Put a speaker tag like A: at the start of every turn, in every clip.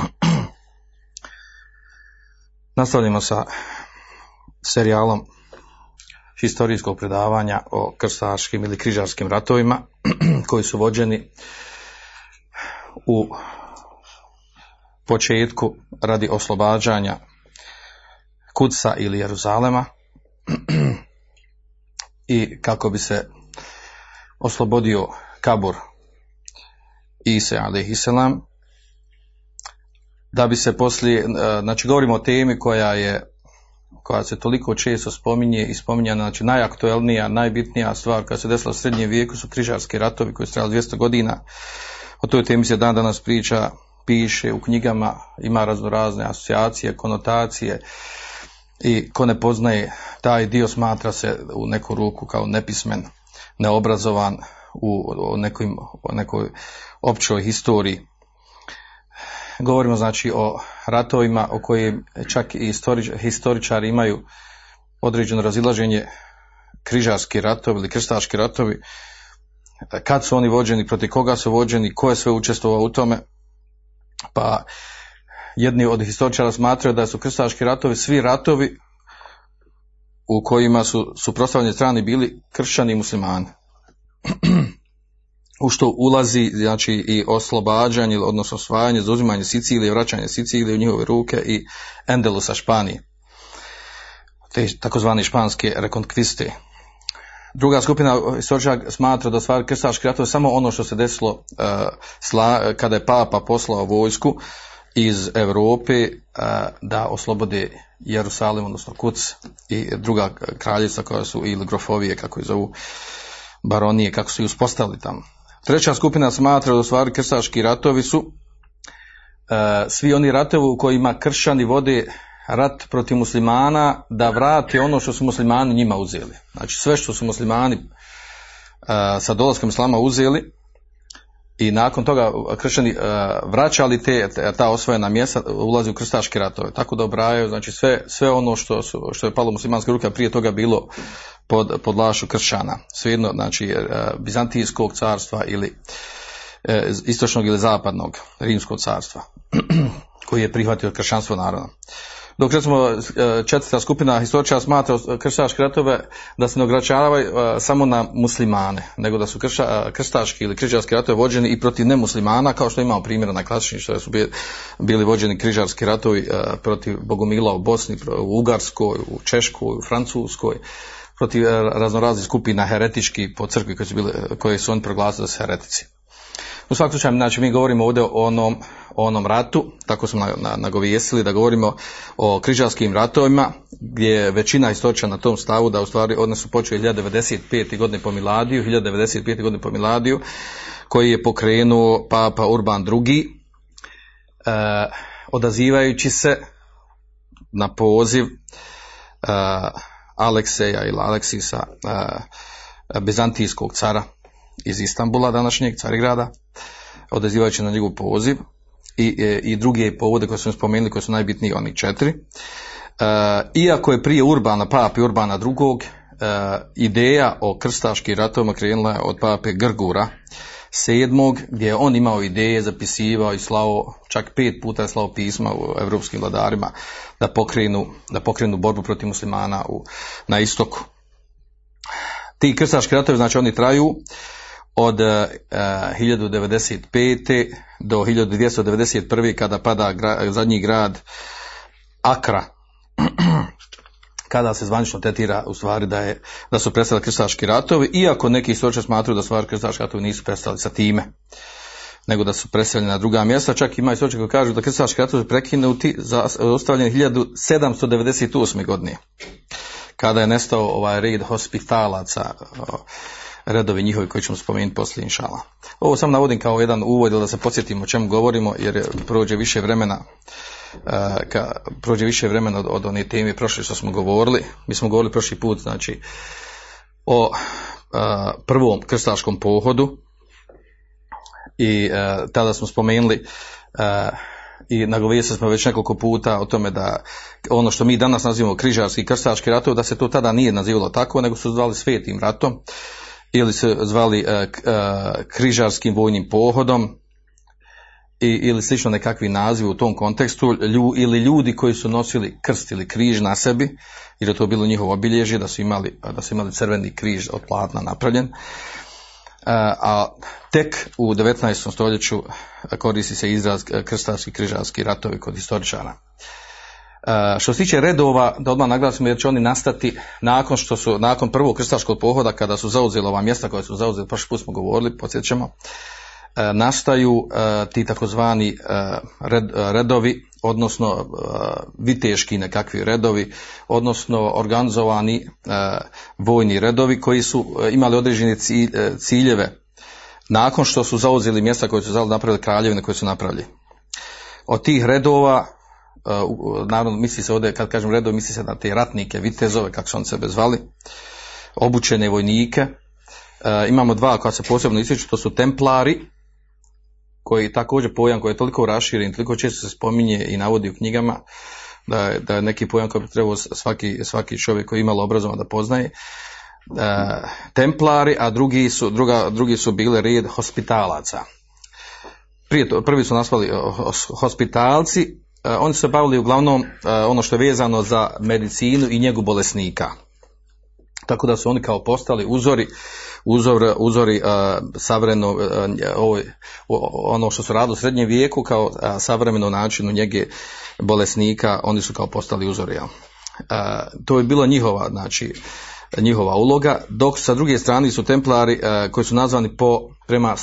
A: Nastavljamo sa serijalom historijskog predavanja o krstaškim ili križarskim ratovima koji su vođeni u početku radi oslobađanja Kudsa ili Jeruzalema i kako bi se oslobodio Kabur Ise alaihisselam da bi se poslije, znači govorimo o temi koja je koja se toliko često spominje i spominjana, znači najaktuelnija, najbitnija stvar koja se desila u srednjem vijeku su križarski ratovi koji su trajali 200 godina. O toj temi se dan danas priča, piše u knjigama, ima razno razne asocijacije, konotacije i ko ne poznaje taj dio smatra se u neku ruku kao nepismen, neobrazovan u, u, nekim, nekoj općoj historiji govorimo znači o ratovima o kojim čak i historič, historičari imaju određeno razilaženje križarski ratovi ili krstaški ratovi, kad su oni vođeni, protiv koga su vođeni, ko je sve učestvovao u tome, pa jedni od historičara smatraju da su krstaški ratovi svi ratovi u kojima su suprotstavljeni strani bili kršćani i muslimani u što ulazi znači i oslobađanje, odnosno osvajanje, zauzimanje Sicilije, vraćanje Sicilije u njihove ruke i Endelusa Španije. Te takozvane španske rekonkviste. Druga skupina historičara smatra da stvari krstaški ratovi samo ono što se desilo uh, sla, kada je papa poslao vojsku iz Europe uh, da oslobode Jerusalim, odnosno Kuc i druga kraljica koja su ili grofovije, kako je zovu, baronije, kako su i uspostavili tamo. Treća skupina smatra da stvari krstaški ratovi su uh, svi oni ratovi u kojima kršćani vode rat protiv muslimana da vrate ono što su muslimani njima uzeli. Znači sve što su muslimani uh, sa dolaskom islama uzeli i nakon toga kršćani uh, vraćali te, ta osvojena mjesta ulazi u krstaške ratove. Tako da obrajaju znači sve, sve ono što, su, što je palo muslimanske ruke, prije toga bilo pod, pod lašu kršćana. Svejedno, znači, Bizantijskog carstva ili istočnog ili zapadnog rimskog carstva, koji je prihvatio kršćanstvo naravno. Dok recimo četvrta skupina historičara smatra krštaške ratove da se ne ograničavaju samo na muslimane, nego da su krša, krstaški ili križarski ratovi vođeni i protiv nemuslimana, kao što imamo primjera na klasični, što su bili vođeni križarski ratovi protiv Bogomila u Bosni, u Ugarskoj, u Češkoj, u Francuskoj, protiv raznoraznih skupina heretički po crkvi koje su, bile, koje su oni proglasili da su heretici. U svakom slučaju, znači, mi govorimo ovdje o onom, o onom ratu, tako smo nagovijestili da govorimo o križarskim ratovima, gdje je većina historiča na tom stavu da u stvari one su počeli 1095. godine po Miladiju, 1095. godine po Miladiju, koji je pokrenuo Papa Urban II. Eh, odazivajući se na poziv eh, Alekseja ili Aleksisa uh, bizantijskog cara iz Istambula, današnjeg Carigrada, odazivajući na njegov poziv i, i druge povode koje smo spomenuli, koje su najbitniji, oni četiri. Uh, iako je prije Urbana, papi Urbana drugog, uh, ideja o krstaškim ratovima krenula od pape Grgura, sedmog, gdje je on imao ideje, zapisivao i slao, čak pet puta je slao pisma u evropskim vladarima da pokrenu, da pokrenu borbu protiv muslimana u, na istoku. Ti krstaški ratovi, znači oni traju od uh, 1095. do 1291. kada pada gra, zadnji grad Akra kada se zvanično tetira u stvari da, je, da su prestali krstaški ratovi, iako neki istoričari smatruju da stvari krstaški ratovi nisu prestali sa time nego da su preseljeni na druga mjesta, čak ima istoričari koji kažu da krstaški ratovi prekinuti za ostavljeni 1798. godine kada je nestao ovaj red hospitalaca redovi njihovi koji ćemo spomenuti poslije inšala. Ovo sam navodim kao jedan uvod da se podsjetimo o čemu govorimo jer prođe više vremena e, ka, prođe više vremena od, od one teme prošle što smo govorili. Mi smo govorili prošli put znači o a, e, prvom krstaškom pohodu i a, e, tada smo spomenuli a, i nagovijestili smo već nekoliko puta o tome da ono što mi danas nazivamo križarski krstaški ratovi, da se to tada nije nazivalo tako, nego su zvali svetim ratom ili se zvali uh, križarskim vojnim pohodom i, ili slično nekakvi nazivi u tom kontekstu ili ljudi koji su nosili krst ili križ na sebi jer je to bilo njihovo obilježje da su imali, da su imali crveni križ od platna napravljen uh, a tek u 19. stoljeću koristi se izraz krstarski križarski ratovi kod historičara. Što se tiče redova, da odmah naglasimo jer će oni nastati nakon što su, nakon prvog krstaškog pohoda, kada su zauzeli ova mjesta koja su zauzeli, prošli put smo govorili, podsjećamo, nastaju ti takozvani red, redovi, odnosno viteški nekakvi redovi, odnosno organizovani vojni redovi koji su imali određene ciljeve nakon što su zauzeli mjesta koje su napravili kraljevine koje su napravili. Od tih redova naravno misli se ovdje, kad kažem redove, misli se na te ratnike, vitezove, kako su on sebe zvali, obučene vojnike. Uh, imamo dva koja se posebno ističu, to su templari, koji također pojam koji je toliko raširen, toliko često se spominje i navodi u knjigama, da je, da je neki pojam koji bi trebao svaki, svaki čovjek koji je imalo obrazovan da poznaje. Uh, templari, a drugi su, druga, drugi su bile red hospitalaca. Prije to, prvi su nasvali hospitalci, uh, oni su se bavili uglavnom uh, ono što je vezano za medicinu i njegu bolesnika. Tako da su oni kao postali uzori, uzor, uzori uh, savremeno, ono što su radili u srednjem vijeku kao savremeno načinu njege bolesnika, oni su kao postali uzori. Ja. To je bilo njihova, znači, njihova uloga, dok sa druge strane su templari koji su nazvani po, prema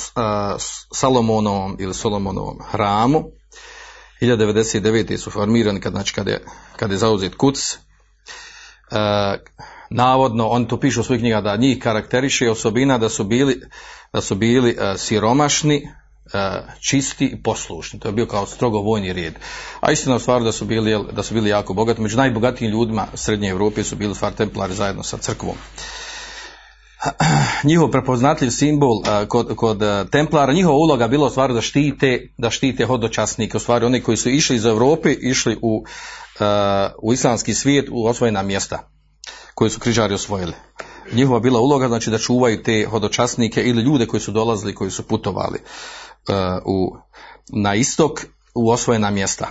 A: Salomonovom ili Solomonovom hramu, 1099. su formirani kad, znači, kad, je, kad je zauzet kuc. E, navodno, oni to pišu u svojih knjiga da njih karakteriše osobina da su bili, da su bili e, siromašni, e, čisti i poslušni. To je bio kao strogo vojni red. A istina u stvari da su bili, da su bili jako bogati. Među najbogatijim ljudima Srednje Evrope su bili stvar templari zajedno sa crkvom. njihov prepoznatljiv simbol kod, kod templara, njihova uloga bila u stvari da štite, da štite hodočasnike, u stvari oni koji su išli iz Europe, išli u, u islamski svijet, u osvojena mjesta koje su križari osvojili. Njihova bila uloga znači da čuvaju te hodočasnike ili ljude koji su dolazili, koji su putovali u, na istok u osvojena mjesta.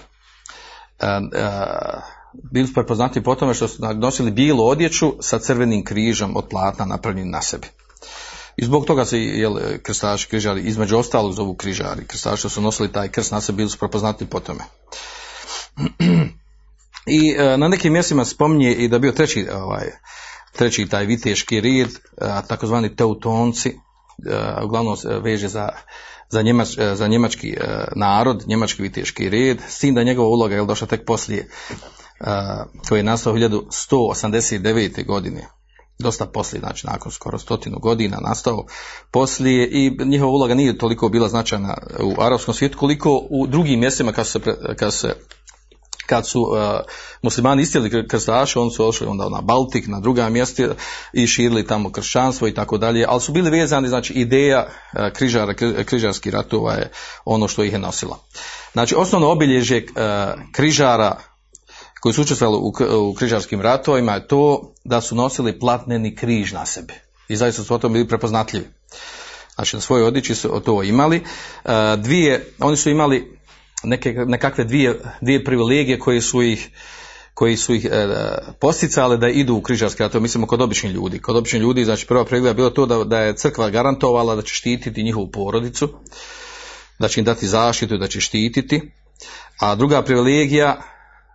A: Bili su prepoznati po tome što su nosili bijelu odjeću sa crvenim križom od platna napravljenim na sebi. I zbog toga se jel, krstaši križari, između ostalog zovu križari. Krstaši što su nosili taj krst na sebi bili su prepoznati po tome. I e, na nekim mjestima spominje i da bio treći, ovaj, treći taj viteški red, takozvani teutonci, e, uglavnom veže za za, njemač, e, za njemački e, narod, njemački viteški red, s tim da njegova uloga je došla tek poslije koji je nastao 1189. godine dosta poslije, znači nakon skoro stotinu godina nastao poslije i njihova uloga nije toliko bila značajna u arapskom svijetu koliko u drugim mjestima kad se, kad se kad su uh, muslimani istjeli krstaše, oni su ošli onda na Baltik, na druga mjesta i širili tamo kršćanstvo i tako dalje, ali su bili vezani, znači ideja uh, križara, križarskih ratova je ono što ih je nosilo. Znači osnovno obilježje križara koji su učestvovali u, križarskim ratovima je to da su nosili platneni križ na sebi. I zaista su o tom bili prepoznatljivi. Znači na svojoj odjeći su to imali. Uh, dvije, oni su imali neke, nekakve dvije, dvije privilegije koje su ih koji su ih e, posticali da idu u križarske ratove, mislimo kod običnih ljudi. Kod običnih ljudi, znači prva privilegija bilo to da, da je crkva garantovala da će štititi njihovu porodicu, da će im dati zaštitu da će štititi. A druga privilegija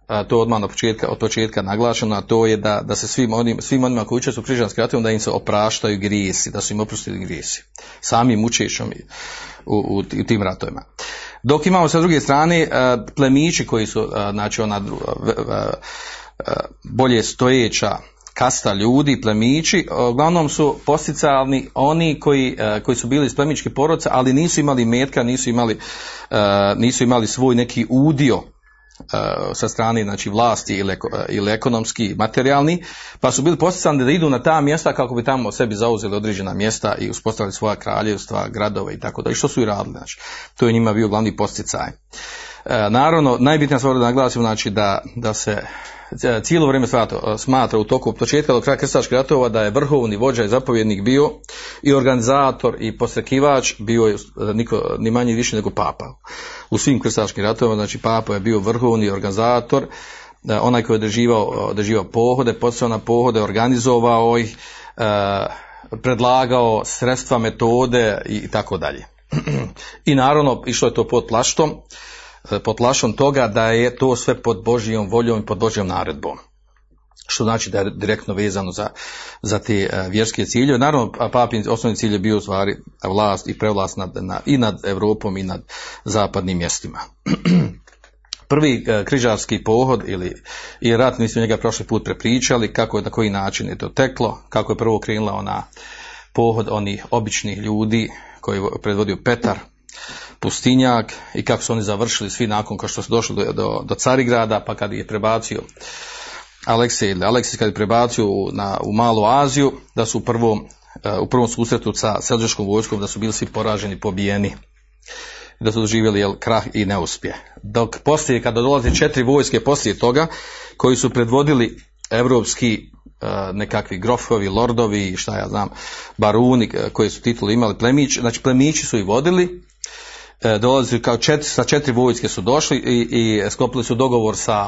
A: a, to odmah na početka, od početka naglašeno, a to je da, da se svim, onim, svim onima koji učestvuju u križanskim ratovima, da im se opraštaju grijesi, da su im oprostili grijesi. Samim učešćom u, u, u tim ratovima. Dok imamo sa druge strane plemići koji su, znači ona bolje stojeća kasta ljudi, plemići, uglavnom su posticalni oni koji, koji su bili iz plemičke porodce, ali nisu imali metka, nisu imali, nisu imali svoj neki udio sa strane znači vlasti ili, ili ekonomski materijalni pa su bili posticani da idu na ta mjesta kako bi tamo sebi zauzeli određena mjesta i uspostavili svoja kraljevstva, gradove i tako da i što su i radili znači. To je njima bio glavni posticaj naravno najbitnija stvar da naglasim znači da, da se cijelo vrijeme smatra, smatra u toku početka do kraja krstaških ratova da je vrhovni vođa i zapovjednik bio i organizator i posrekivač bio je niko, ni manje više nego papa. U svim krstaškim ratovima, znači papa je bio vrhovni organizator, onaj koji je održivao, održivao pohode, podsjeo na pohode, organizovao ih, predlagao sredstva, metode i tako dalje. I naravno, išlo je to pod plaštom, pod plašom toga da je to sve pod Božijom voljom i pod Božijom naredbom. Što znači da je direktno vezano za, za te e, vjerske ciljeve. Naravno, papin osnovni cilj je bio u stvari vlast i prevlast nad, na, i nad Europom i nad zapadnim mjestima. Prvi e, križarski pohod ili i rat, mi smo njega prošli put prepričali, kako je, na koji način je to teklo, kako je prvo krenula ona pohod onih običnih ljudi koji je predvodio Petar, pustinjak i kako su oni završili svi nakon kao što su došli do, do, do Carigrada, pa kad je prebacio Aleksej ili Aleksij kad je prebacio na, u Malu Aziju, da su u prvom, e, u prvom susretu sa selđaškom vojskom, da su bili svi poraženi, pobijeni da su doživjeli jel, krah i neuspje. Dok poslije, kada dolaze četiri vojske poslije toga, koji su predvodili evropski e, nekakvi grofovi, lordovi, šta ja znam, baruni e, koji su titulu imali plemići, znači plemići su ih vodili E, dolazili kao četiri, sa četiri vojske su došli i, i sklopili su dogovor sa,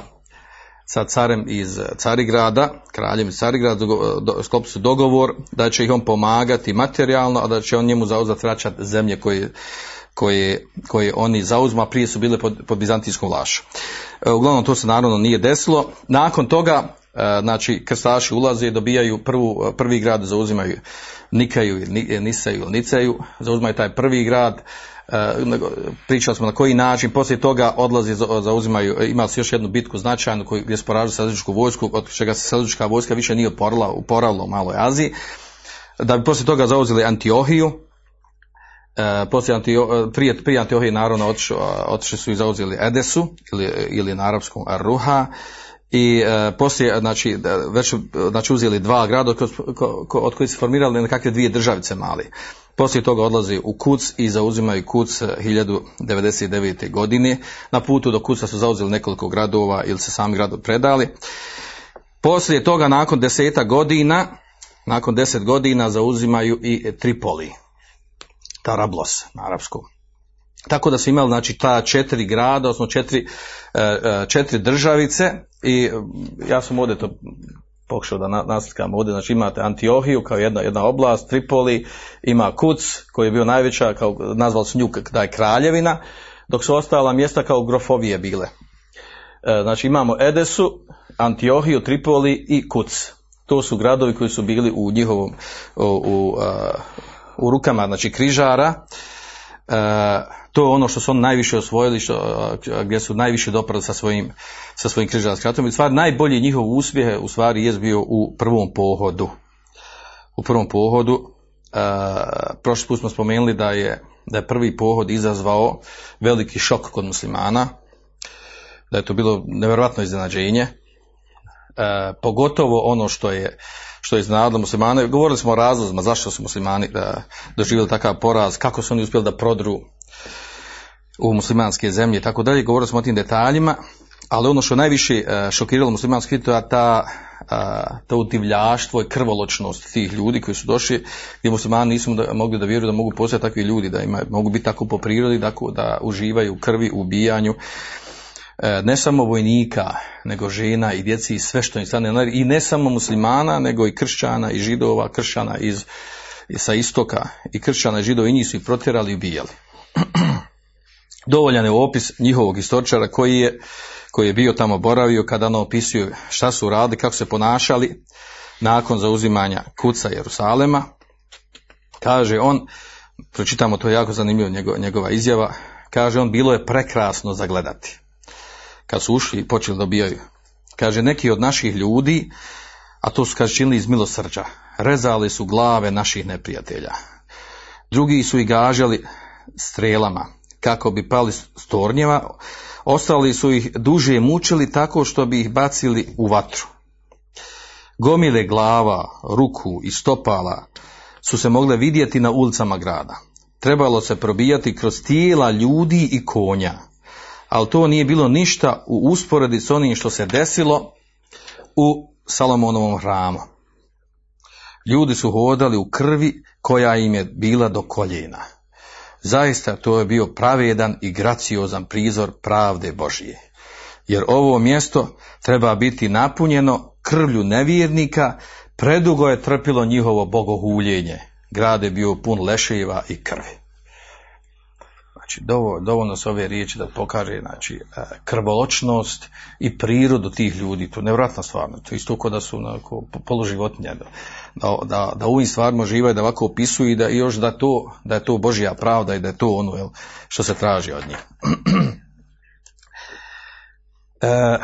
A: sa carem iz Carigrada, kraljem iz Carigrada, do, sklopili su dogovor da će ih on pomagati materijalno, a da će on njemu zauzeti vraćati zemlje koje, koje, koje oni zauzmu, a prije su bile pod, pod bizantijskom. E, uglavnom to se naravno nije desilo. Nakon toga, e, znači, krstaši ulaze i dobijaju prvu, prvi grad, zauzimaju Nikaju, Nisaju, Nicaju, zauzimaju taj prvi grad, pričali smo na koji način, poslije toga odlazi, zauzimaju, imali su još jednu bitku značajnu koju, gdje su poražili vojsku, od čega se selđučka vojska više nije oporala, uporala u Maloj Aziji, da bi poslije toga zauzeli Antiohiju, e, poslije Antio, prije, prije Antiohije naravno otišli, otišli su i zauzeli Edesu ili, ili na arapskom Ruha, i e, poslije znači već znači uzeli dva grada od, od kojih se formirali nekakve dvije državice mali. Poslije toga odlazi u Kuc i zauzimaju Kuc 1099. godine. Na putu do Kuca su zauzeli nekoliko gradova ili se sami grad predali. Poslije toga nakon deseta godina, nakon deset godina zauzimaju i Tripoli. Tarablos na arapskom. Tako da su imali znači ta četiri grada, odnosno četiri, e, e, četiri državice i ja sam ovdje to pokušao da naslikam ovdje, znači imate Antiohiju kao jedna, jedna oblast, Tripoli, ima Kuc koji je bio najveća, kao, nazvali su nju da je kraljevina, dok su ostala mjesta kao grofovije bile. E, znači imamo Edesu, Antiohiju, Tripoli i Kuc. To su gradovi koji su bili u njihovom, u, u, u rukama, znači križara. E, to je ono što su oni najviše osvojili, što, gdje su najviše doprali sa svojim, sa svojim križarskim ratom. I stvar najbolji njihov uspjeh u stvari je bio u prvom pohodu. U prvom pohodu, e, prošli put smo spomenuli da je, da je prvi pohod izazvao veliki šok kod muslimana, da je to bilo nevjerojatno iznenađenje, e, pogotovo ono što je što je iznenadilo muslimane. Govorili smo o razlozima zašto su muslimani da, doživjeli takav poraz, kako su oni uspjeli da prodru u muslimanske zemlje i tako dalje, govorili smo o tim detaljima, ali ono što najviše e, šokiralo muslimanski to je ta, to divljaštvo i krvoločnost tih ljudi koji su došli, gdje muslimani nisu mogli da vjeruju da mogu postati takvi ljudi, da ima, mogu biti tako po prirodi, da, da uživaju u krvi, u ubijanju, e, ne samo vojnika, nego žena i djeci i sve što im stane, i ne samo muslimana, nego i kršćana i židova, kršćana iz, sa istoka i kršćana i židova i njih su ih protjerali i ubijali. Dovoljan je opis njihovog istoričara koji je, koji je bio tamo boravio kada ono opisuje šta su radili, kako se ponašali nakon zauzimanja kuca Jerusalema. Kaže on, pročitamo to jako zanimljivo njegova, njegova izjava, kaže on bilo je prekrasno zagledati. Kad su ušli i počeli dobijaju. Kaže neki od naših ljudi, a to su kaže iz milosrđa, rezali su glave naših neprijatelja. Drugi su ih gažali strelama, kako bi pali s ostali su ih duže mučili tako što bi ih bacili u vatru. Gomile glava, ruku i stopala su se mogle vidjeti na ulicama grada. Trebalo se probijati kroz tijela ljudi i konja, ali to nije bilo ništa u usporedi s onim što se desilo u Salomonovom hramu. Ljudi su hodali u krvi koja im je bila do koljena. Zaista to je bio pravedan i graciozan prizor pravde Božije. Jer ovo mjesto treba biti napunjeno krvlju nevjernika, predugo je trpilo njihovo bogohuljenje. Grad je bio pun leševa i krvi. Znači, dovoljno su ove riječi da pokaže znači, e, krvoločnost i prirodu tih ljudi. To je nevratna stvar. To je isto kao da su onako, poluživotnje. Da, da, da, u ovim stvarima živaju, da ovako opisuju i da još da, to, da je to Božja pravda i da je to ono jel, što se traži od njih. e,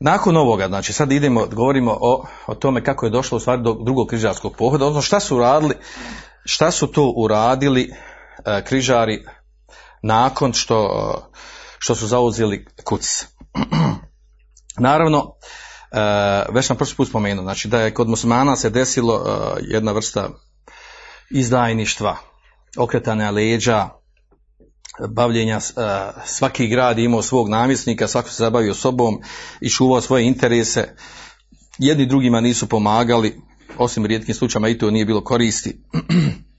A: nakon ovoga, znači sad idemo, govorimo o, o tome kako je došlo u stvari do drugog križarskog pohoda, odnosno šta su radili, šta su to uradili e, križari nakon što, što su zauzeli kuc. Naravno, e, već sam prošli put spomenuo, znači da je kod muslimana se desilo e, jedna vrsta izdajništva, okretanja leđa, bavljenja, svaki grad je imao svog namjesnika, svako se zabavio sobom i čuvao svoje interese, jedni drugima nisu pomagali, osim rijetkim slučajima i to nije bilo koristi.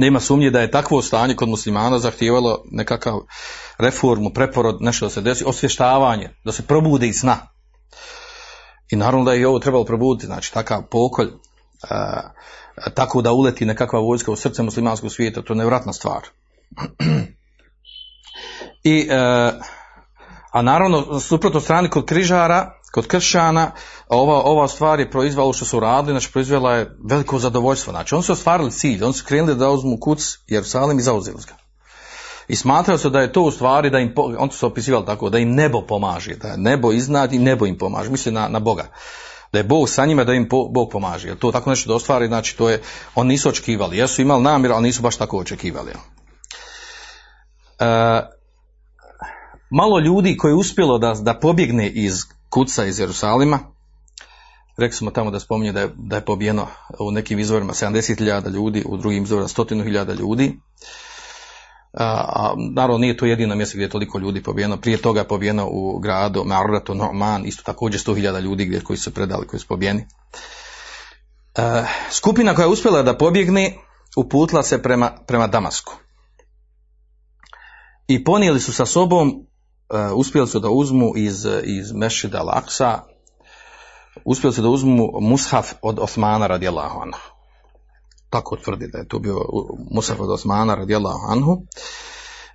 A: nema sumnje da je takvo stanje kod muslimana zahtijevalo nekakav reformu, preporod, nešto da se desi, osvještavanje, da se probude iz sna. I naravno da je i ovo trebalo probuditi, znači takav pokolj, tako da uleti nekakva vojska u srce muslimanskog svijeta, to je nevratna stvar. I, e, a naravno, suprotno strani kod križara, kod kršćana, ova, ova stvar je proizvala što su radili, znači proizvela je veliko zadovoljstvo. Znači, oni su ostvarili cilj, oni su krenuli da uzmu kuc Jerusalim i zauzeli ga. I smatrao se da je to u stvari, da im, on su opisivali tako, da im nebo pomaže, da nebo iznad i nebo im pomaže, misli na, na Boga. Da je Bog sa njima, da im Bog pomaže. Jer to tako nešto da ostvari, znači to je, oni nisu očekivali. Jesu imali namjer, ali nisu baš tako očekivali. E, malo ljudi koji je uspjelo da, da pobjegne iz kuca iz Jerusalima. Rekli smo tamo da spominje da je, da je pobijeno u nekim izvorima 70.000 ljudi, u drugim izvorima 100.000 ljudi. A, a, naravno nije to jedino mjesto gdje je toliko ljudi pobijeno. Prije toga je pobijeno u gradu Marratu Norman, isto također 100.000 ljudi gdje koji su predali, koji su pobijeni. E, skupina koja je uspjela da pobjegne uputila se prema, prema Damasku. I ponijeli su sa sobom uspjeli su da uzmu iz, iz Mešida Laksa, uspjeli su da uzmu mushaf od Osmana radijallahu anhu. Tako tvrdi da je to bio mushaf od Osmana radijallahu anhu.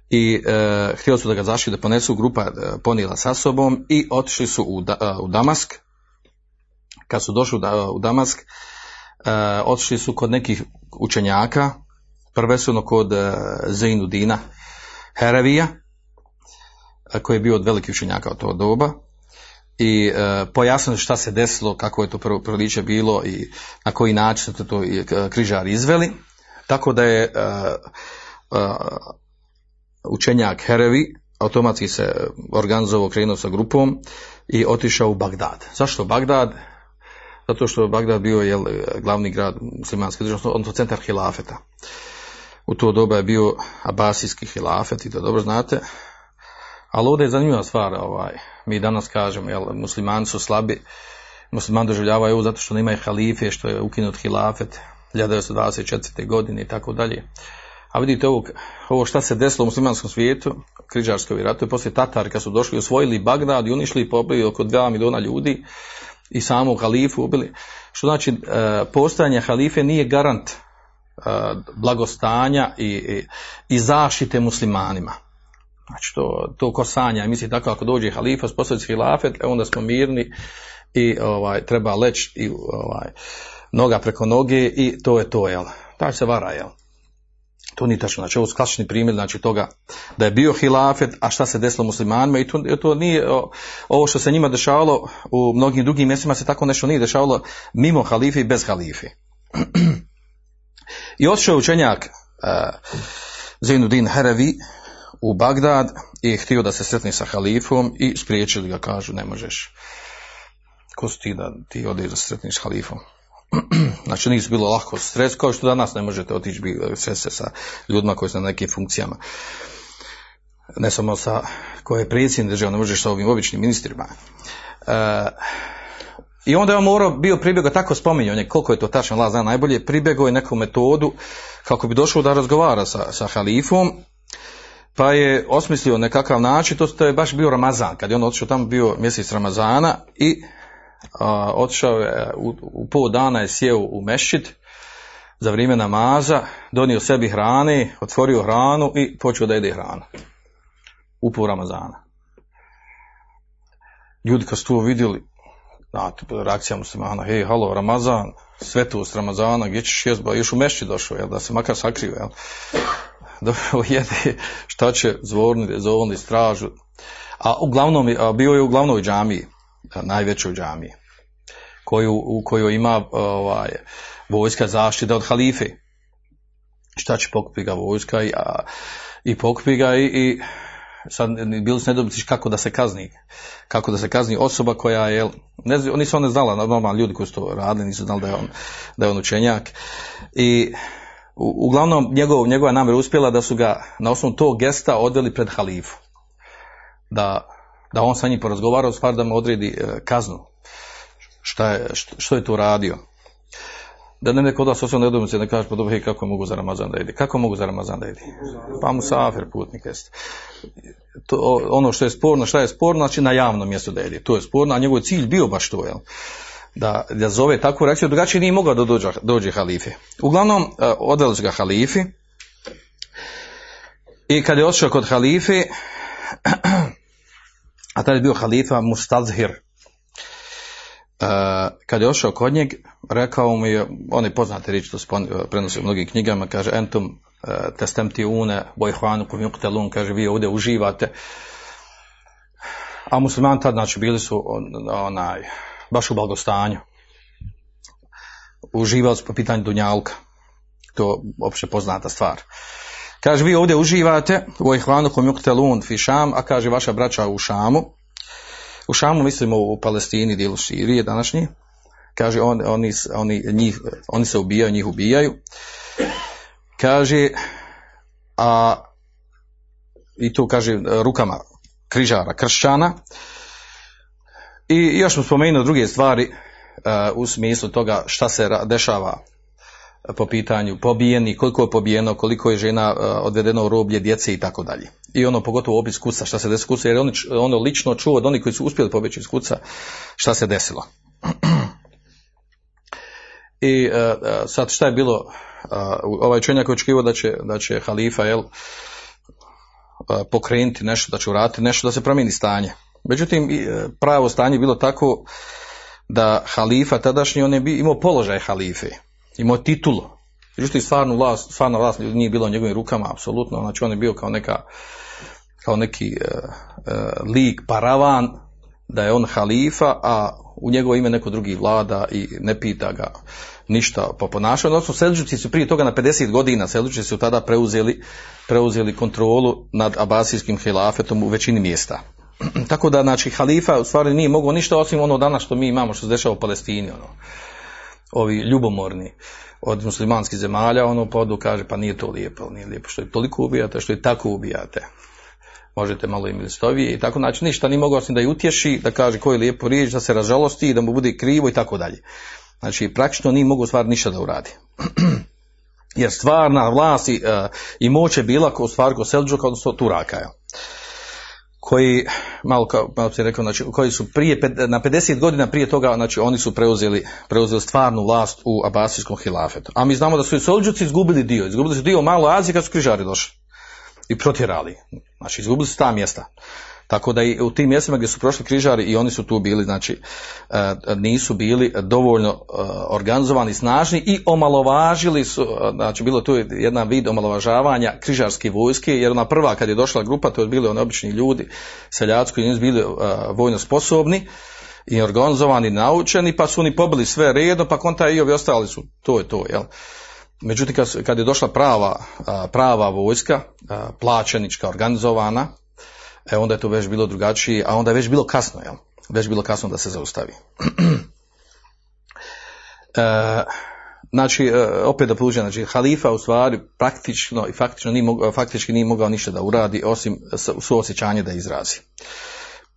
A: I e, htjeli su da ga zašli da ponesu, grupa e, ponijela sa sobom i otišli su u, da, u Damask. Kad su došli u, Damask, e, otišli su kod nekih učenjaka, prvenstveno kod e, Zeinudina Herevija, koji je bio od velikih učenjaka od tog doba i e, pojasnili šta se desilo, kako je to proliče bilo i na koji način su to križari izveli. Tako da je e, e, učenjak Herevi automatski se organizovao, krenuo sa grupom i otišao u Bagdad. Zašto Bagdad? Zato što je Bagdad bio jel, glavni grad muslimanske države, odnosno centar hilafeta. U to doba je bio abasijski hilafet i to dobro znate, ali ovdje je zanimljiva stvar, ovaj, mi danas kažemo, jel, muslimani su slabi, muslimani doživljavaju ovo zato što nemaju halife, što je ukinut hilafet 1924. godine i tako dalje. A vidite ovo, ovo šta se desilo u muslimanskom svijetu, križarskoj ratu, poslije Tatari kad su došli, osvojili Bagdad i unišli i pobili oko 2 miliona ljudi i samu halifu ubili. Što znači, e, postojanje halife nije garant e, blagostanja i, i, i zaštite muslimanima Znači to, to kosanja, misli tako ako dođe halifa, sposobi hilafet, e, onda smo mirni i ovaj, treba leć i ovaj, noga preko noge i to je to, jel? Taj se vara, jel? To nije tačno, znači ovo je klasični primjer znači toga da je bio hilafet, a šta se desilo muslimanima i to, to nije ovo što se njima dešavalo u mnogim drugim mjestima se tako nešto nije dešavalo mimo halife i bez halife. I otišao učenjak uh, Zainuddin Haravi u Bagdad i htio da se sretne sa halifom i spriječili ga, kažu ne možeš. Ko su ti da ti odeš da se sretniš s halifom? znači nisu bilo lako stres, kao što danas ne možete otići sresti sa ljudima koji su na nekim funkcijama. Ne samo sa koje je predsjednik država, ne možeš sa ovim običnim ministrima. E, I onda je on morao, bio pribjegao, tako spominjao je koliko je to tačno, Allah zna najbolje, pribjegao je neku metodu kako bi došao da razgovara sa, sa halifom, pa je osmislio nekakav način, to je baš bio Ramazan, kad je on otišao tamo bio mjesec Ramazana i a, otišao je, u, u pol dana je sjeo u mešćit za vrijeme namaza, donio sebi hrane, otvorio hranu i počeo da jede hranu. U pol Ramazana. Ljudi kad su to vidjeli, znate, reakcija muslimana, hej, halo, Ramazan, svetost Ramazana, gdje ćeš jezba, još u mešći došao, jel, da se makar sakrio, jel. Dobro, jede, šta će, zvorni, zvorni, stražu. A uglavnom, a bio je u glavnoj džamiji, najvećoj džamiji, koju, u kojoj ima ovaj, vojska zaštita od halife. Šta će pokupi ga vojska i, i pokupi ga i, i sad bili su nedobici kako da se kazni, kako da se kazni osoba koja je, ne znam, oni su ne znala, normalno ljudi koji su to radili, nisu znali da je on, da je on učenjak i uglavnom njegov, njegova namjera uspjela da su ga na osnovu tog gesta odveli pred halifu. Da, da on sa njim porazgovarao, stvar da mu odredi e, kaznu. Šta je, što, je to radio? Da ne neko od vas osobno ne se ne kaže, pa dobro, kako mogu za Ramazan da ide? Kako mogu za Ramazan da ide? Pa mu safer putnik jeste. To, ono što je sporno, šta je sporno, znači na javnom mjestu da ide. To je sporno, a njegov cilj bio baš to, jel? Da, da zove takvu reakciju, drugačije nije mogao da dođe, dođe halife. Uglavnom, e, odveli ga halifi i kad je otišao kod halife, a tada je bio halifa Mustazhir. Uh, kad je ošao kod njeg, rekao mu je, on je poznati riječ, to prenosi u mnogim knjigama, kaže, entum testem ti une, bojhvanu kumjuktelun, kaže, vi ovdje uživate. A muslimani tad, znači, bili su on, onaj, baš u blagostanju. Uživali su po pitanju Dunjalka. To opće poznata stvar. Kaže, vi ovdje uživate u ihvanu komjuktelun fi Šam, a kaže vaša braća u Šamu. U Šamu mislimo u Palestini, dijelu Sirije današnji. Kaže, on, oni, oni, njih, oni se ubijaju, njih ubijaju. Kaže, a i tu kaže rukama križara, kršćana. I još smo spomenuli druge stvari uh, u smislu toga šta se dešava po pitanju pobijeni, koliko je pobijeno, koliko je žena uh, odvedeno u roblje, djece i tako dalje. I ono pogotovo opis kuca, šta se desilo kuca, jer on, ono lično čuo od onih koji su uspjeli pobjeći iz kuca, šta se desilo. I uh, sad šta je bilo, ovaj čovjek očekivao da će, da će halifa jel, pokrenuti nešto, da će uratiti nešto, da se promijeni stanje. Međutim, pravo stanje je bilo tako da halifa tadašnji, on je imao položaj halife imao titulu. Međutim, stvarno vlast, stvarno vlast nije bilo u njegovim rukama, apsolutno. Znači, on je bio kao neka, kao neki uh, uh, lik, paravan, da je on halifa, a u njegovo ime neko drugi vlada i ne pita ga ništa po ponašanju. Odnosno, Selđuci su prije toga na 50 godina, Selđuci su tada preuzeli, preuzeli kontrolu nad abasijskim hilafetom u većini mjesta. Tako da, znači, halifa u stvari nije mogao ništa osim ono danas što mi imamo, što se dešava u Palestini, ono ovi ljubomorni od muslimanskih zemalja, ono podu kaže pa nije to lijepo, nije lijepo što je toliko ubijate, što je tako ubijate. Možete malo im listovije i tako, znači ništa ni mogao osim da je utješi, da kaže koji je lijepo riječ, da se ražalosti, da mu bude krivo i tako dalje. Znači praktično nije mogao stvar ništa da uradi. Jer stvarna vlast i, uh, i moć je bila u stvari kod Selđuka, odnosno Turaka. Koji, malo kao malo ti rekao, znači, koji su prije, na 50 godina prije toga, znači oni su preuzeli, preuzeli stvarnu vlast u Abasijskom hilafetu. A mi znamo da su i Solđuci izgubili dio, izgubili su dio malo Azije kad su križari došli. i protjerali. Znači izgubili su ta mjesta. Tako da i u tim mjestima gdje su prošli križari i oni su tu bili, znači e, nisu bili dovoljno e, organizovani, snažni i omalovažili su, e, znači bilo tu jedna vid omalovažavanja križarske vojske, jer ona prva kad je došla grupa, to je bili oni obični ljudi, seljaci koji nisu bili vojno sposobni i organizovani, naučeni, pa su oni pobili sve redom, pa konta i ovi ostali su, to je to, jel? Međutim, kad je došla prava, prava vojska, plaćenička, organizovana, e, onda je to već bilo drugačije, a onda je već bilo kasno, jel? Već bilo kasno da se zaustavi. e, znači, e, opet da podužem, znači, halifa u stvari praktično i faktično nije mogao, faktički nije mogao ništa da uradi, osim suosjećanje da izrazi.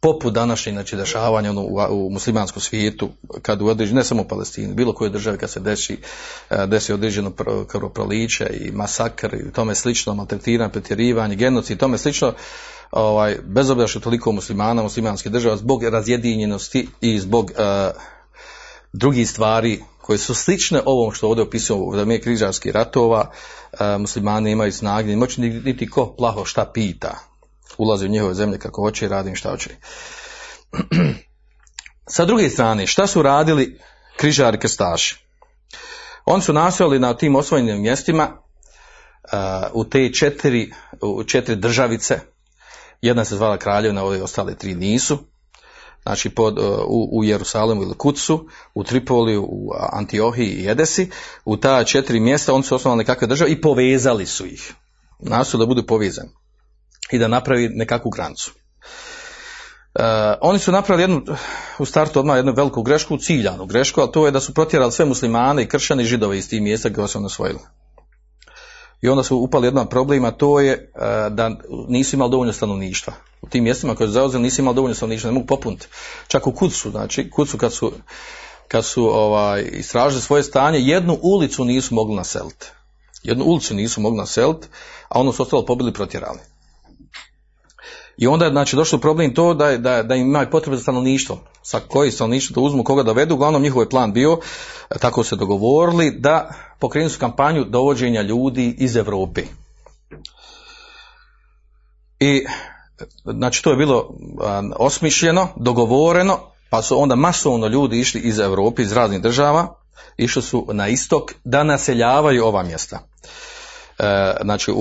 A: Poput današnjih znači, dešavanja ono, u, u muslimanskom svijetu, kad u određenju, ne samo u Palestini, bilo koje države kad se desi, e, desi određeno krvoproliće i masakr i tome slično, maltretiranje, pretjerivanje, genocid i tome slično, ovaj, bez obzira što toliko muslimana, muslimanske država, zbog razjedinjenosti i zbog uh, drugih stvari koje su slične ovom što ovdje opisujemo u vrijeme križarskih ratova, uh, muslimani imaju snage, moći niti ko plaho šta pita. Ulazi u njihove zemlje kako hoće i radim šta hoće. Sa druge strane, šta su radili križari krstaši? Oni su nastojali na tim osvojenim mjestima uh, u te četiri, u četiri državice, jedna se zvala kraljevna, ove ostale tri nisu. Znači pod, u, u Jerusalemu ili Kucu, u Tripoli, u Antiohiji i Edesi, u ta četiri mjesta oni su osnovali nekakve države i povezali su ih. Nasu da budu povezani i da napravi nekakvu granicu. Uh, oni su napravili jednu, u startu odmah jednu veliku grešku, ciljanu grešku, ali to je da su protjerali sve muslimane i kršćane i židove iz tih mjesta gdje su oni osvojili i onda su upali jedan problem, a to je e, da nisu imali dovoljno stanovništva. U tim mjestima koje su zauzeli nisu imali dovoljno stanovništva, ne mogu popuniti. Čak u Kucu, znači Kucu kad su, kad su ovaj, istražili svoje stanje, jednu ulicu nisu mogli naseliti. Jednu ulicu nisu mogli naseliti, a ono su ostalo pobili protjerali. I onda je znači, došlo problem to da, da, da im imaju potrebe za stanovništvo. Sa koji stanovništvo da uzmu, koga da vedu. Uglavnom njihov je plan bio, tako se dogovorili, da pokrenu su kampanju dovođenja ljudi iz Europe. I znači to je bilo osmišljeno, dogovoreno, pa su onda masovno ljudi išli iz Europe, iz raznih država, išli su na istok da naseljavaju ova mjesta. E, znači, e,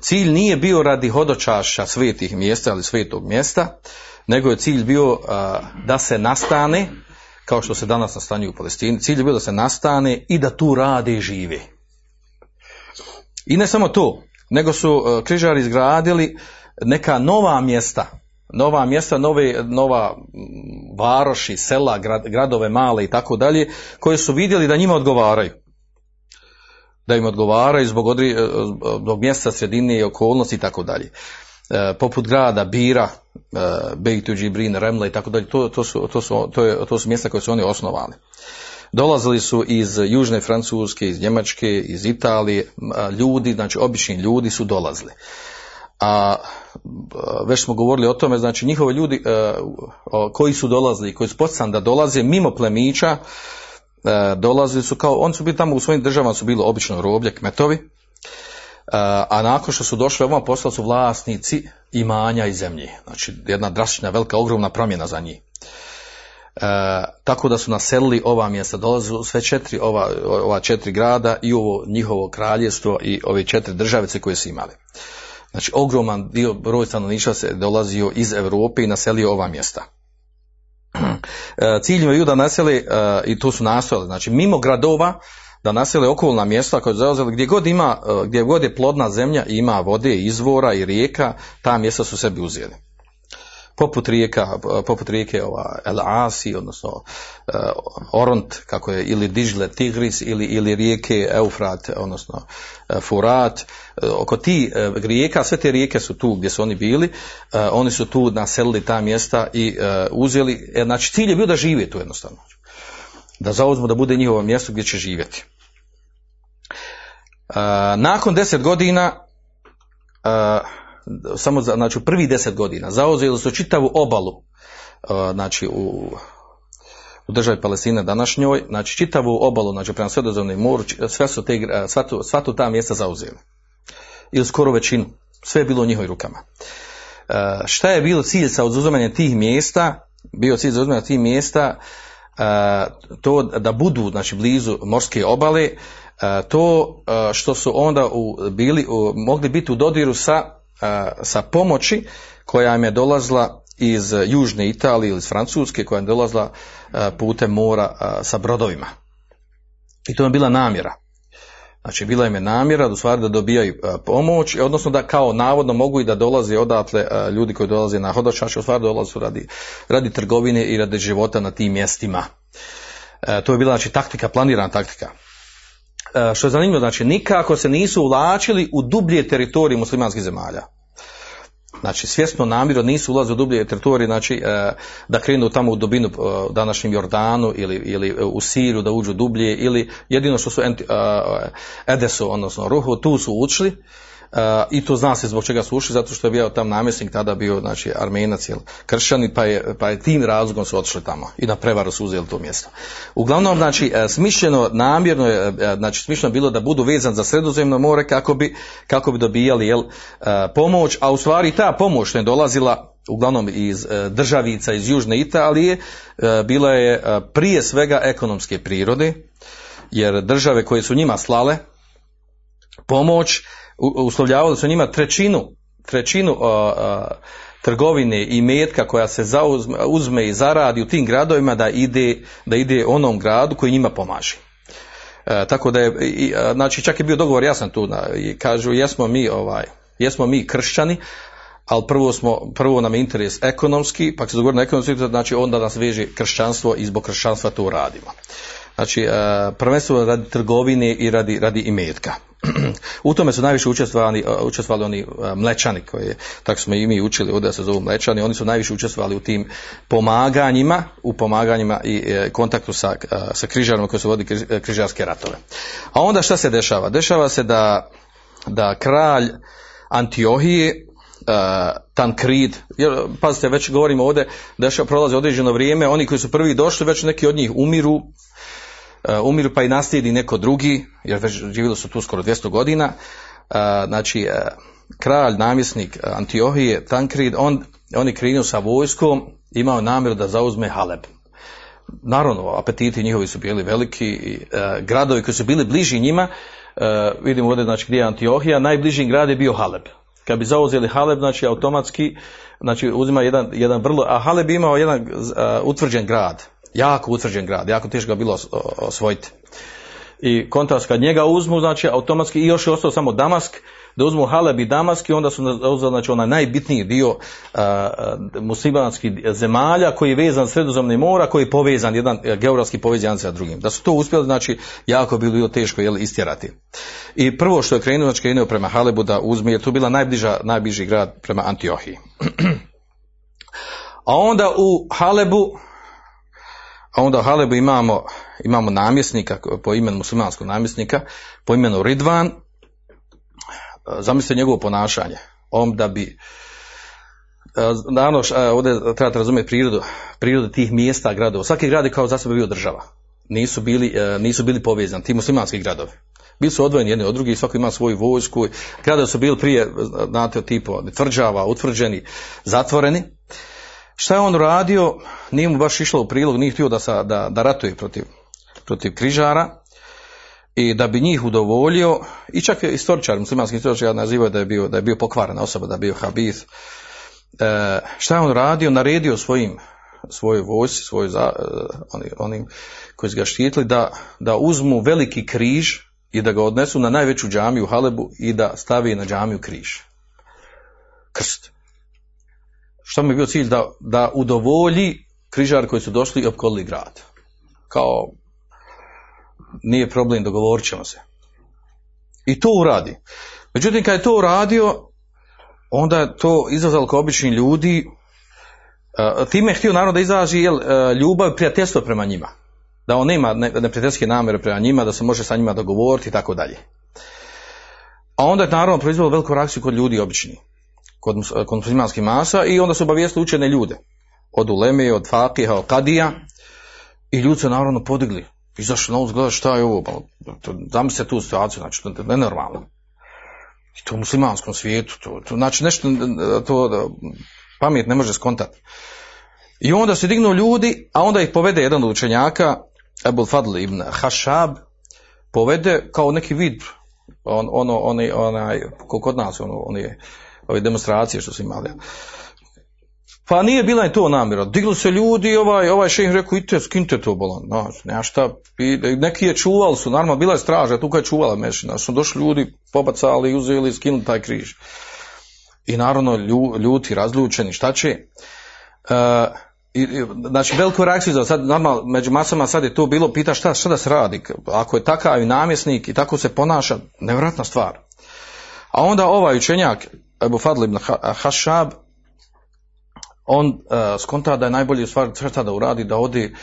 A: cilj nije bio radi hodočaša svetih mjesta ili svetog mjesta, nego je cilj bio e, da se nastane, kao što se danas nastanju u Palestini, cilj je bio da se nastane i da tu rade i žive. I ne samo to, nego su križari izgradili neka nova mjesta, nova mjesta, nove, nova varoši, sela, gradove male i tako dalje, koje su vidjeli da njima odgovaraju da im odgovaraju zbog, odri, e, zbog mjesta, sredine i okolnosti i tako dalje. E, poput grada Bira, e, Bejtu, Džibrin, Remle i tako dalje, to, su, to, su, mjesta koje su oni osnovali. Dolazili su iz Južne Francuske, iz Njemačke, iz Italije, ljudi, znači obični ljudi su dolazili. A već smo govorili o tome, znači njihovi ljudi koji su dolazili, koji su da dolaze mimo plemića, E, dolazili su kao, oni su bili tamo u svojim državama su bili obično roblje, kmetovi, e, a nakon što su došli ovamo postali su vlasnici imanja i zemlje. Znači jedna drastična, velika, ogromna promjena za njih. E, tako da su naselili ova mjesta, dolaze sve četiri, ova, ova četiri grada i ovo njihovo kraljestvo i ove četiri državice koje su imali. Znači ogroman dio broj stanovništva se dolazio iz Europe i naselio ova mjesta. E, cilj je da naseli, e, i tu su nastojali, znači mimo gradova, da nasele okolna mjesta koje zauzeli gdje god ima, e, gdje god je plodna zemlja ima vode, izvora i rijeka, ta mjesta su sebi uzeli poput rijeka, poput rijeke ova, El Asi, odnosno uh, Oront, kako je, ili Dižle Tigris, ili, ili rijeke Eufrat, odnosno uh, Furat. Uh, oko ti rijeka, sve te rijeke su tu gdje su oni bili, oni su tu naselili ta mjesta i uzeli, znači cilj je bio da žive tu jednostavno. Da zauzmu da bude njihovo mjesto gdje će živjeti. Nakon deset godina samo za, znači u prvi deset godina zauzeli su čitavu obalu uh, znači u, u državi Palestine današnjoj, znači čitavu obalu, znači prema sredozemnom moru, sve su te, sva, tu, sva tu ta mjesta zauzeli. Ili skoro većinu. Sve je bilo u njihovim rukama. E, šta je bilo cilj sa oduzimanjem tih mjesta? Bio cilj za tih mjesta e, to da budu znači, blizu morske obale, e, to e, što su onda u, bili, u, mogli biti u dodiru sa, e, sa pomoći koja im je dolazila iz južne Italije ili iz Francuske, koja je dolazila putem mora sa brodovima. I to je bila namjera. Znači, bila im je namjera u stvari da dobijaju pomoć, odnosno da kao navodno mogu i da dolaze odatle ljudi koji dolaze na hodočaš, u stvari dolaze radi, radi trgovine i radi života na tim mjestima. E, to je bila znači taktika, planirana taktika. E, što je zanimljivo, znači nikako se nisu uvlačili u dublje teritorije muslimanskih zemalja. Znači, svjesno namjerno nisu ulazili u dublje teritorije, znači e, da krenu tamo u dubinu e, današnjem Jordanu ili, ili u Siriju da uđu dublje ili jedino što su Edesu, odnosno Ruhu, tu su učili i to zna se zbog čega su ušli, zato što je bio tam namjesnik tada bio znači armenac ili kršćani, pa je, pa je tim razlogom su otišli tamo i na prevaru su uzeli to mjesto. Uglavnom, znači, uh, smišljeno, namjerno je, uh, znači, smišljeno bilo da budu vezan za sredozemno more kako bi, kako bi dobijali jel, pomoć, a u stvari ta pomoć je dolazila uglavnom iz državica iz Južne Italije, bila je prije svega ekonomske prirode, jer države koje su njima slale pomoć, uslovljavali su njima trećinu, trećinu a, a, trgovine i metka koja se zauzme, uzme i zaradi u tim gradovima da ide, da ide onom gradu koji njima pomaže. E, tako da je, i, znači čak je bio dogovor jasan tu, na, i kažu jesmo mi ovaj, jesmo mi kršćani, ali prvo, smo, prvo nam je interes ekonomski, pa se dogovori na ekonomski, znači onda nas veže kršćanstvo i zbog kršćanstva to radimo. Znači, e, prvenstveno radi trgovine i radi, radi imetka. U tome su najviše učestvovali, učestvovali oni mlečani koji, tako smo i mi učili ovdje da se zovu mlečani, oni su najviše učestvovali u tim pomaganjima, u pomaganjima i e, kontaktu sa, sa križarima koji su vodi križarske ratove. A onda šta se dešava? Dešava se da, da kralj Antiohije, uh, Tankrid, jer, pazite, već govorimo ovdje, dešava, prolazi određeno vrijeme, oni koji su prvi došli, već neki od njih umiru, umiru pa i naslijedi neko drugi, jer već živjeli su tu skoro 200 godina, uh, znači uh, kralj, namjesnik Antiohije, Tankrid, on, on je krenuo sa vojskom, imao namjeru da zauzme Haleb. Naravno, apetiti njihovi su bili veliki, i, gradovi koji su bili bliži njima, vidimo ovdje znači, gdje je Antiohija, najbliži grad je bio Haleb. Kad bi zauzeli Haleb, znači automatski, znači uzima jedan, jedan vrlo, a Haleb imao jedan uh, utvrđen grad, jako utvrđen grad, jako teško ga bilo osvojiti. I kontrast kad njega uzmu, znači automatski i još je ostao samo Damask, da uzmu Haleb i Damask i onda su uzeli znači onaj najbitniji dio muslimanskih zemalja koji je vezan sredozemne mora, koji je povezan jedan geografski povezan sa drugim. Da su to uspjeli, znači jako bi bilo teško jel, istjerati. I prvo što je krenuo, znači krenuo prema Halebu da uzme, jer to bila najbliža, najbliži grad prema Antiohiji. A onda u Halebu a onda u Halebu imamo, imamo namjesnika po imenu muslimanskog namjesnika, po imenu Ridvan, zamislite njegovo ponašanje, on da bi Naravno, ovdje trebate razumjeti prirodu, prirodu tih mjesta, gradova. Svaki grad je kao za sebe bio država. Nisu bili, nisu bili povezani, ti muslimanski gradovi. Bili su odvojeni jedni od drugih, svako ima svoju vojsku. Gradovi su bili prije, znate, tipo tvrđava, utvrđeni, zatvoreni. Šta je on radio? Nije mu baš išlo u prilog, nije htio da, sa, da, da ratuje protiv, protiv križara i da bi njih udovoljio i čak je istoričar, muslimanski istoričar nazivaju da je bio, da je bio pokvarena osoba, da je bio habith. E, šta je on radio? Naredio svojim svojoj vojsi, svoj za, oni, onim koji su ga štitili, da, da uzmu veliki križ i da ga odnesu na najveću džamiju u Halebu i da stavi na džamiju križ. Krst. Što mi je bio cilj? Da, da udovolji križar koji su došli i opkolili grad. Kao nije problem, dogovorit ćemo se. I to uradi. Međutim, kad je to uradio, onda je to izazvalo kao obični ljudi, time je htio naravno da izaži jel, ljubav i prijateljstvo prema njima. Da on nema neprijateljske namere prema njima, da se može sa njima dogovoriti i tako dalje. A onda je naravno proizvalo veliku reakciju kod ljudi obični, kod, kod muslimanskih masa i onda su obavijestili učene ljude. Od Uleme, od Fakiha, od Kadija i ljudi su naravno podigli izašli na uzgled šta je ovo, zamislite tu situaciju, znači to je nenormalno. I to u muslimanskom svijetu. To, to, znači nešto, to, to pamet ne može skontati. I onda se dignu ljudi, a onda ih povede jedan od učenjaka, Ebul Fadl ibn Hašab, povede kao neki vid, on, ono, onaj, ko kod nas, ono, oni, ove demonstracije što su imali. Pa nije bila i to namjera. Digli se ljudi i ovaj, ovaj šejh rekao, idite, skinite to bolan. Znači, nema šta. I neki je čuvali su, normalno, bila je straža, tu je čuvala mešina. Su došli ljudi, pobacali, uzeli, skinuli taj križ. I naravno, lju, ljuti, razljučeni, šta će? E, i, znači, veliku reakciju za sad, normalno, među masama sad je to bilo, pita šta, šta da se radi? Ako je takav i namjesnik i tako se ponaša, nevjerojatna stvar. A onda ovaj učenjak, Ebu Fadl ibn Hašab, on uh, skonta da je najbolje stvar šta da uradi, da odi,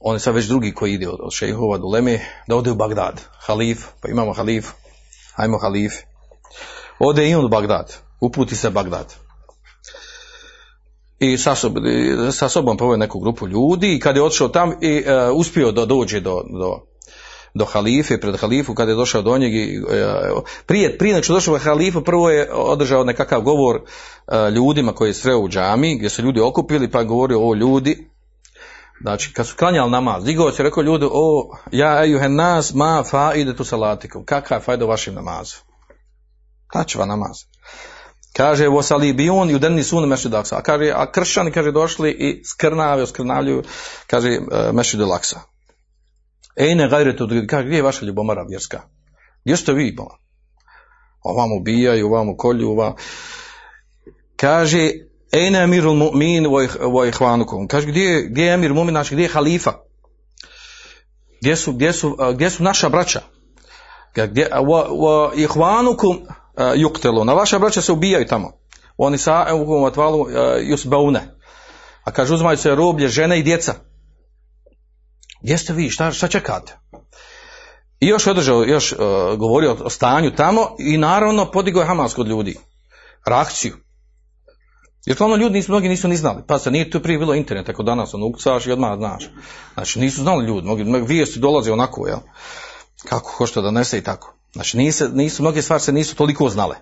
A: on je sad već drugi koji ide od, od šejhova do Leme, da ode u Bagdad, halif, pa imamo halif, hajmo halif, ode i on u Bagdad, uputi se Bagdad. I sa, sob, sa sobom poveo neku grupu ljudi i kad je otišao tam i uh, uspio da dođe do, do, do halife, pred halifu, kada je došao do njega, prije, prije nego što došao do halifu, prvo je održao nekakav govor uh, ljudima koji je sreo u džami, gdje su ljudi okupili, pa je govorio o ljudi, znači, kad su klanjali namaz, digao se, rekao ljudi, o, ja ejuhen nas, ma fa ide tu salatikom, kakav je fajda vašim namazu? Tačva namaz. Kaže, vo salibijun i u denni sun mešid laksa. A, kaže, a kršćani, kaže, došli i skrnave, skrnavljuju, kaže, uh, mešid laksa. Ejne gajre to kaže, gdje je vaša ljubomara vjerska? Gdje ste vi, bola? Ovam ubijaju, ovam kolju, ovam... Kaže, ejne emirul mu'min voj hvanukom. Kaže, gdje, gdje je emir mu'min, znači, gdje je halifa? Gdje su, gdje su, gdje su naša braća? Gdje, ihvanukum juktelu. Na vaša braća se ubijaju tamo. Oni sa evukom atvalu jusbaune. A kaže, uzmaju se roblje, žene i djeca. Gdje ste vi? Šta, šta čekate? I još održao, još uh, govorio o stanju tamo i naravno podigao je Hamas kod ljudi. Reakciju. Jer to ono ljudi nisu, mnogi nisu ni znali. Pa se nije to prije bilo internet, ako danas on ukcaš i odmah znaš. Znači nisu znali ljudi, mnogi, vijesti dolaze onako, jel? Kako hoće da nese i tako. Znači nisu, nisu, mnoge stvari se nisu toliko znale.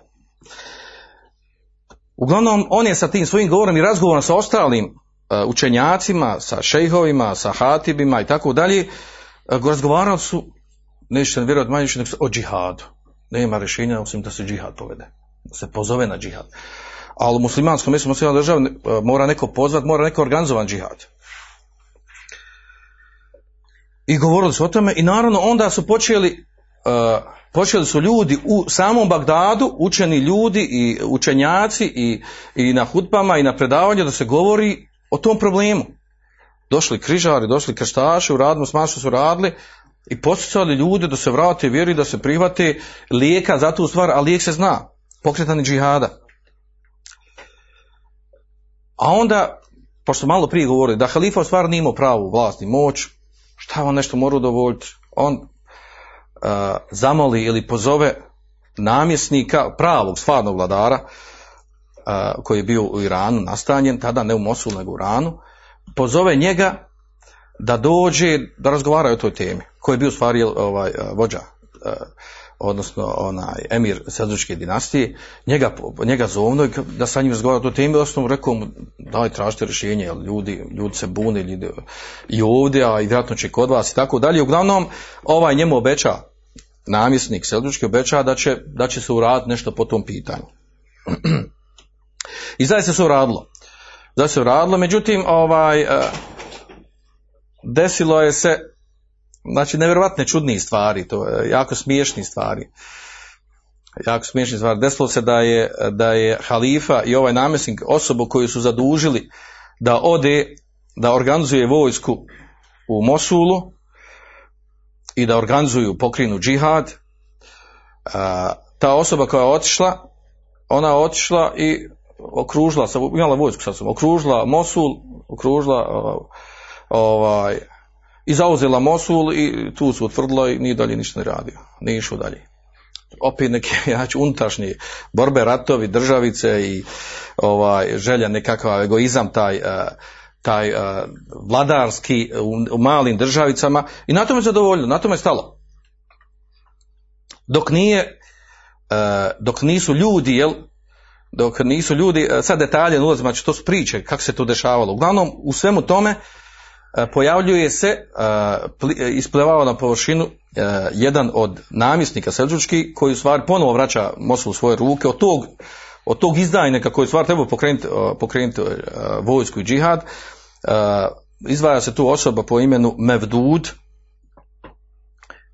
A: Uglavnom, on je sa tim svojim govorom i razgovorom sa ostalim učenjacima, sa šejhovima, sa hatibima i tako dalje, razgovarali su, nećete vjerovati manje više o džihadu. Nema rješenja osim da se džihad povede. Da se pozove na džihad. Ali u muslimanskom mjestu muslimanskoj državi mora neko pozvat, mora neko organizovan džihad. I govorili su o tome i naravno onda su počeli uh, počeli su ljudi u samom Bagdadu, učeni ljudi i učenjaci i, i na hutbama i na predavanju da se govori o tom problemu. Došli križari, došli krštaši, u radimo s su radili i posjećali ljude da se vrate vjeri, da se prihvate lijeka za tu stvar, a lijek se zna, pokretani džihada. A onda, pošto malo prije govorili, da halifa u stvari nije imao pravu vlast i moć, šta on nešto mora udovoljiti? On uh, zamoli ili pozove namjesnika, pravog, stvarnog vladara, koji je bio u Iranu nastanjen, tada ne u Mosul nego u Iranu, pozove njega da dođe da razgovaraju o toj temi, koji je bio stvari ovaj, vođa, odnosno onaj emir Selđučke dinastije, njega, njega zovno da sa njim razgovara o toj temi, osnovu rekao mu daj tražite rješenje, jer ljudi, ljudi se bune ljudi, i ovdje, a i vjerojatno će kod vas i tako dalje. Uglavnom, ovaj njemu obeća, namjesnik Selđučki obeća da će, da će se uraditi nešto po tom pitanju. I zaista se uradilo. Zaista se uradilo, međutim, ovaj, desilo je se, znači, nevjerovatne čudnije stvari, to je jako smiješni stvari. Jako smiješni stvari. Desilo se da je, da je halifa i ovaj namjesnik osobu koju su zadužili da ode, da organizuje vojsku u Mosulu i da organizuju pokrinu džihad, ta osoba koja je otišla, ona je otišla i okružila, imala vojsku sa sobom, okružila Mosul, okružila ovaj, i zauzela Mosul i tu su utvrdila i nije dalje ništa ne radio, nije išao dalje. Opet neke znači, unutrašnje borbe, ratovi, državice i ovaj, želja nekakav egoizam taj, taj vladarski u, malim državicama i na tome je zadovoljno, na tome je stalo. Dok nije dok nisu ljudi, jel, dok nisu ljudi, e, sad detalje ulazim, znači to su priče, kako se to dešavalo. Uglavnom, u svemu tome e, pojavljuje se, e, isplivava na površinu jedan od namjesnika Selđučki koji u stvari ponovo vraća Mosul u svoje ruke od tog, od tog izdajnika koji u stvari treba pokrenuti, pokrenuti vojsku i džihad. Izdvaja se tu osoba po imenu Mevdud,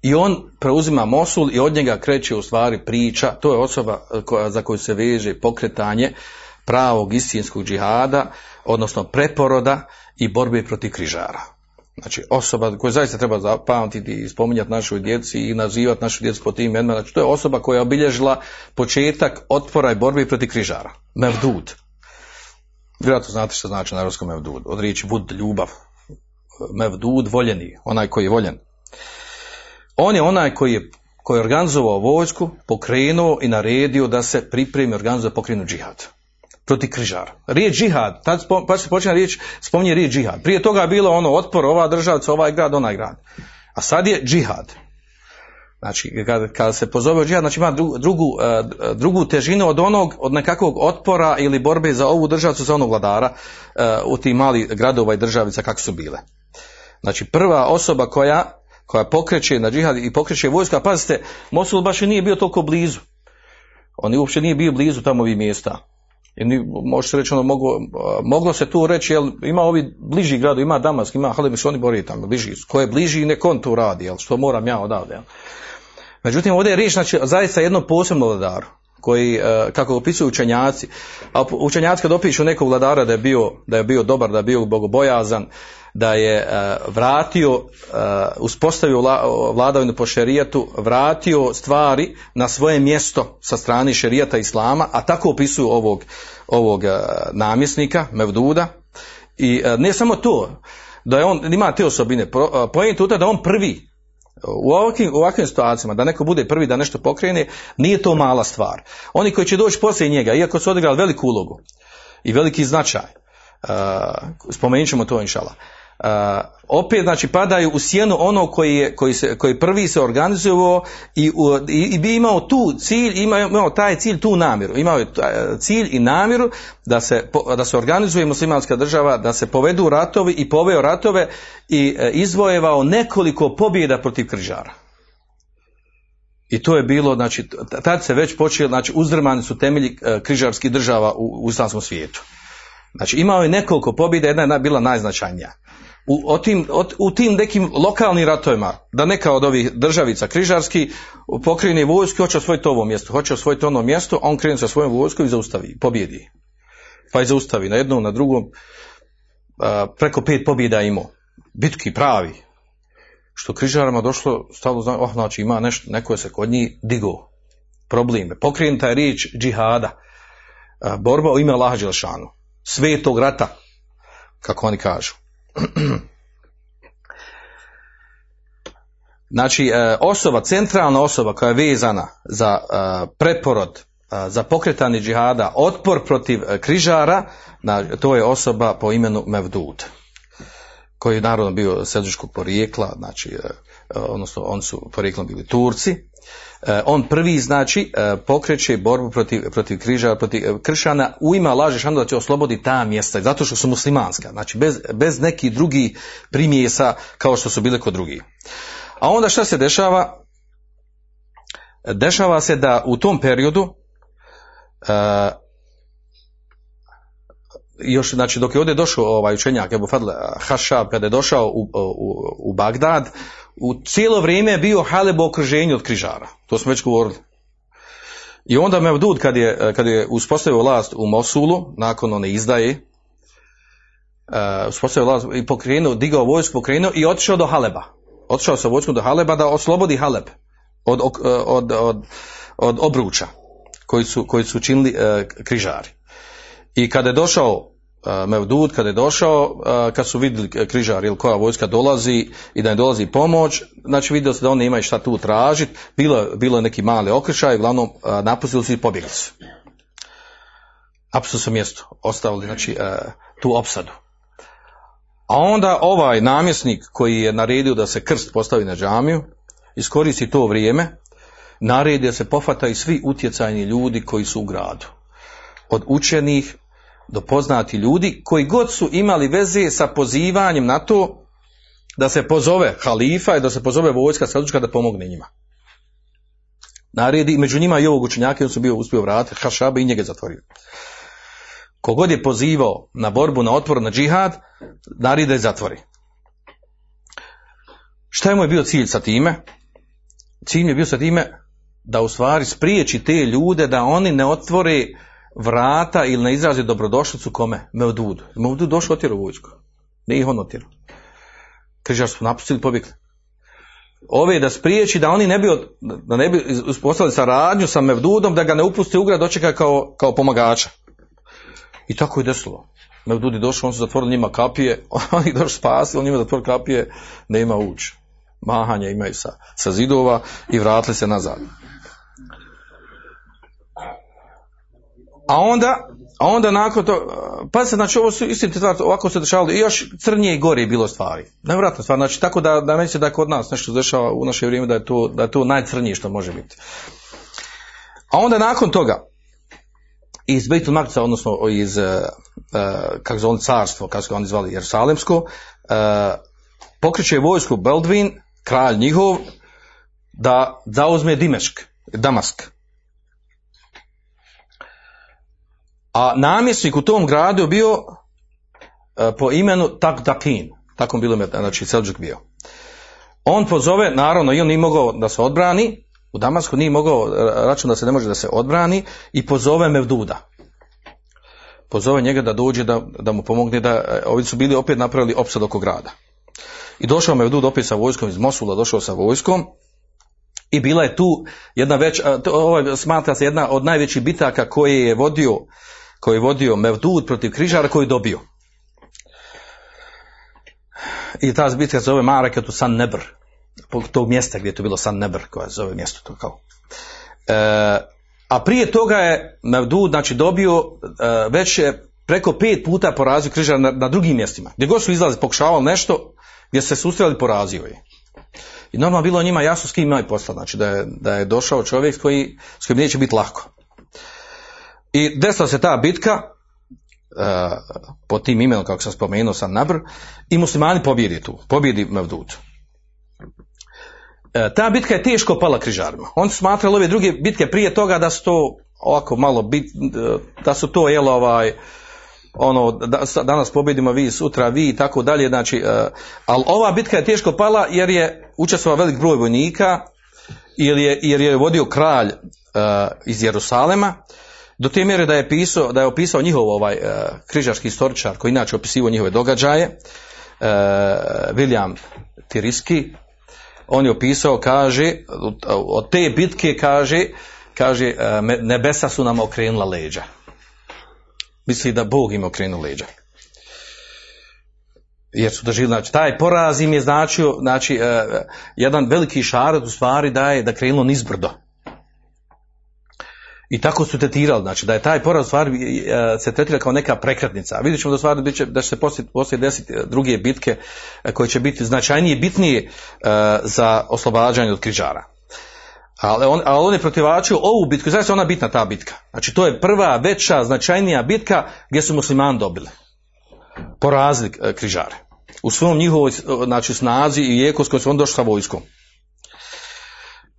A: i on preuzima Mosul i od njega kreće u stvari priča, to je osoba e, koja, za koju se veže pokretanje pravog istinskog džihada, odnosno preporoda i borbe protiv križara. Znači osoba koju zaista treba zapamtiti i spominjati našoj djeci i nazivati našu djecu po tim imenima, znači to je osoba koja je obilježila početak otpora i borbe protiv križara. Mevdud. Vjerojatno znate što znači na arabskom mevdud. Od riječi vud, ljubav. Mevdud, voljeni, onaj koji je voljen. On je onaj koji je, koji je organizovao vojsku, pokrenuo i naredio da se pripremi organizuje pokrenu džihad protiv križara. Riječ džihad, tad spo, pa se počne riječ, spominje riječ džihad. Prije toga je bilo ono otpor, ova državca, ovaj grad, onaj grad. A sad je džihad. Znači, kada, kada se pozove džihad, znači ima drugu, drugu, eh, drugu težinu od onog, od nekakvog otpora ili borbe za ovu državcu, za onog vladara eh, u tim mali gradova i državica kako su bile. Znači, prva osoba koja koja pokreće na džihad i pokreće vojska, pazite, Mosul baš nije bio toliko blizu. On uopće nije bio blizu tamo ovih mjesta. I može se reći, ono, moglo, moglo se tu reći, jel, ima ovi bliži gradu, ima Damask, ima Halem, što oni bori tamo, bliži, ko je bliži, nek on to radi, jel, što moram ja odavde. Jel. Međutim, ovdje je riječ, znači, zaista jednom posebnom vladaru, koji, kako opisuju učenjaci, a učenjaci kad opišu nekog vladara da je bio, da je bio dobar, da je bio bogobojazan, da je uh, vratio, uh, uspostavio vladavinu po šerijetu, vratio stvari na svoje mjesto sa strane šerijata islama, a tako opisuju ovog, ovog namjesnika, Mevduda. I ne samo to, da je on, ima te osobine, pojent je da on prvi, u ovakvim, u ovakvim situacijama, da neko bude prvi da nešto pokrene, nije to mala stvar. Oni koji će doći poslije njega, iako su odigrali veliku ulogu i veliki značaj, uh, spomenut ćemo to inšala, opet znači padaju u sjenu ono koji je koji se koji prvi se organizovao i, i, i bi imao tu cilj imao, imao taj cilj tu namjeru. Imao je cilj i namjeru da se da se organizuje muslimanska država da se povedu ratovi i poveo ratove i e, izvojevao nekoliko pobjeda protiv križara. I to je bilo, znači, tad se već počeo, znači, uzdrmani su temelji e, križarskih država u, u islamskom svijetu. Znači, imao je nekoliko pobjeda, jedna je bila najznačajnija u, o tim, o, u tim nekim lokalnim ratovima, da neka od ovih državica križarski pokrene vojsku, hoće osvojiti ovo mjesto, hoće osvojiti ono mjesto, on krene sa svojom vojskom i zaustavi, pobjedi. Pa i zaustavi na jednom, na drugom, a, preko pet pobjeda imao. Bitki pravi. Što križarama došlo, stalo zna, oh, znači ima nešto, neko je se kod njih digo. Probleme. Pokrenuta je riječ džihada. A, borba u ime Allaha Đelšanu. Svetog rata, kako oni kažu. Znači, osoba, centralna osoba koja je vezana za preporod, za pokretanje džihada, otpor protiv križara, to je osoba po imenu Mevdud, koji je naravno bio srđuškog porijekla, znači, odnosno on su porijeklom bili Turci, on prvi znači pokreće borbu protiv, protiv križa, protiv kršana u ima laže šanu da će osloboditi ta mjesta, zato što su muslimanska, znači bez, bez nekih drugih primjesa kao što su bile kod drugih. A onda šta se dešava? Dešava se da u tom periodu još, znači, dok je ovdje došao ovaj učenjak Ebu Fadl Hašab, kada je došao u, u, u Bagdad, u cijelo vrijeme je bio Haleb u okruženju od križara. To smo već govorili. I onda Mevdud, kad je, kad je uspostavio vlast u Mosulu, nakon one izdaje, uh, uspostavio vlast i pokrenuo, digao vojsku, pokrenuo i otišao do Haleba. Otišao sa vojskom do Haleba da oslobodi Haleb od, od, od, od, od obruča koji su, koji su činili uh, križari. I kada je došao Mevdud, kada je došao, uh, kad su vidjeli križari ili koja vojska dolazi i da je dolazi pomoć, znači vidjeli se da oni imaju šta tu tražiti, bilo, bilo je neki mali okršaj, uglavnom uh, napustili su i pobjegli su. Napustili mjesto, ostavili znači, tu opsadu. A onda ovaj namjesnik koji je naredio da se krst postavi na džamiju, iskoristi to vrijeme naredi da se pofataju svi utjecajni ljudi koji su u gradu. Od učenih do poznati ljudi koji god su imali veze sa pozivanjem na to da se pozove halifa i da se pozove vojska selđučka da pomogne njima. Naredi, među njima i ovog učenjaka, on su bio uspio vratiti Hašaba i njega zatvorio. Kogod je pozivao na borbu, na otpor, na džihad, naredi da je zatvori. Šta je moj bio cilj sa time? Cilj je bio sa time da u stvari spriječi te ljude da oni ne otvore vrata ili ne izrazi dobrodošlicu kome? Mevdud. Mevdud došao otjerao vojsku. Nije ih on otjerao. Križar su napustili pobjegli. Ove da spriječi da oni ne bi, da ne bi uspostavili saradnju sa Mevdudom, da ga ne upusti u grad, dočeka kao, kao pomagača. I tako je desilo. Mevdud je došao, on su zatvorili njima kapije, oni došli spasili, on njima zatvorili kapije, ne ima ući. Mahanja imaju sa, sa zidova i vratili se nazad. A onda, a onda nakon to, pa se, znači ovo su istinite stvari, ovako se dešavalo i još crnije i gore je bilo stvari. Nevjerojatno stvar, znači tako da, da neće da kod nas nešto se dešava u naše vrijeme da je to, da je to najcrnije što može biti. A onda nakon toga, iz Bejtul Maktica, odnosno iz, uh, kako zove carstvo, kako ga oni zvali, Jerusalemsko, uh, pokreće vojsku Beldvin, kralj njihov, da zauzme Dimešk, Damask. A namjesnik u tom gradu bio e, po imenu Takdakin, tako bilo ime, znači Selđuk bio. On pozove, naravno, i on nije mogao da se odbrani, u Damasku nije mogao e, račun da se ne može da se odbrani i pozove Mevduda. Pozove njega da dođe da, da mu pomogne da, e, ovi su bili opet napravili opsad oko grada. I došao Mevdud opet sa vojskom iz Mosula, došao sa vojskom i bila je tu jedna već, ovo smatra se jedna od najvećih bitaka koje je vodio koji je vodio Mevdud protiv križara koji je dobio. I ta bitka se zove Maraketu San Nebr, tog mjesta gdje je to bilo San Nebr, koja zove mjesto to kao. E, a prije toga je Mevdud znači dobio e, već je preko pet puta porazio križara na, na drugim mjestima. Gdje god su izlazili, pokušavali nešto, gdje se susreli, porazio je. I normalno bilo njima jasno s kim imaju posla, znači da je, da je došao čovjek koji, s kojim neće biti lako. I desila se ta bitka, uh, pod tim imenom, kako sam spomenuo, sam Nabr, i muslimani pobjedi tu, pobjedi Mevdud. E, ta bitka je teško pala križarima. Oni su smatrali ove druge bitke prije toga da su to ovako malo bit, da su to jel ovaj ono da, danas pobjedimo vi, sutra vi i tako dalje, znači, uh, ali ova bitka je teško pala jer je učestvovao velik broj vojnika jer je, jer je vodio kralj uh, iz Jerusalema do te mjere da je pisao, da je opisao njihov ovaj uh, križarski istoričar koji inače opisivao njihove događaje uh, William Tiriski. On je opisao, kaže od te bitke kaže kaže nebesa su nam okrenula leđa. Misli da Bog im okrenuo leđa. Jer su doživjeli, znači taj poraz im je značio, znači jedan veliki šarat u stvari da je da krenulo nizbrdo i tako su tretirali, znači da je taj poraz stvari uh, se tretira kao neka prekretnica. Vidjet ćemo da, stvari, da, će, da će se poslije, poslije desiti druge bitke uh, koje će biti značajnije i bitnije za oslobađanje od križara. Ali on, ali on je protivačio ovu bitku, zaista ona bitna ta bitka. Znači to je prva, veća, značajnija bitka gdje su muslimani dobili. Porazili križare. U svom njihovoj znači, snazi i jeku s kojom su on došli sa vojskom.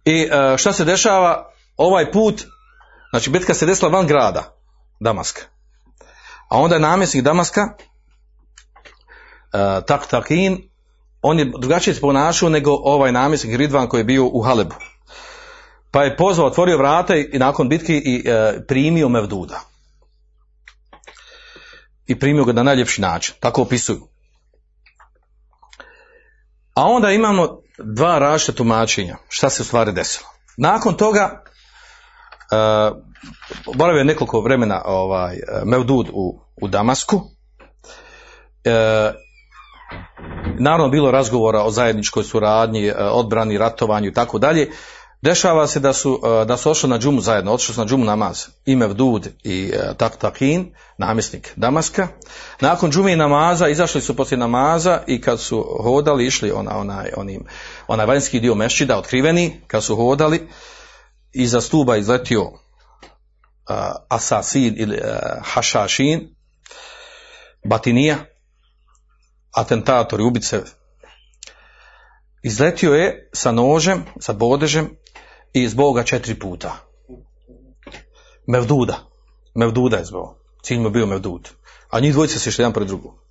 A: I šta se dešava? Ovaj put Znači, bitka se desila van grada, Damaska. A onda je namjesnik Damaska, uh, Tak Takin, on je drugačije se ponašao nego ovaj namjesnik Ridvan koji je bio u Halebu. Pa je pozvao, otvorio vrata i, nakon bitke i uh, primio Mevduda. I primio ga na najljepši način. Tako opisuju. A onda imamo dva različita tumačenja. Šta se u stvari desilo. Nakon toga boravio je nekoliko vremena ovaj, Mevdud u, u Damasku. E, naravno bilo razgovora o zajedničkoj suradnji, odbrani, ratovanju i tako dalje. Dešava se da su, da su ošli na džumu zajedno, otišli su na džumu namaz. I Mevdud i Tak Takin, namjesnik Damaska. Nakon džume i namaza, izašli su poslije namaza i kad su hodali, išli ona, onaj, onim, onaj vanjski dio mešćida, otkriveni, kad su hodali, iza stuba izletio uh, Asasin ili uh, Hašašin, Batinija, atentator i ubice, izletio je sa nožem, sa bodežem i zbog ga četiri puta. Mevduda. Mevduda je zbog. Cilj mu bio Mevdud. A njih dvojica se išli jedan pred drugom.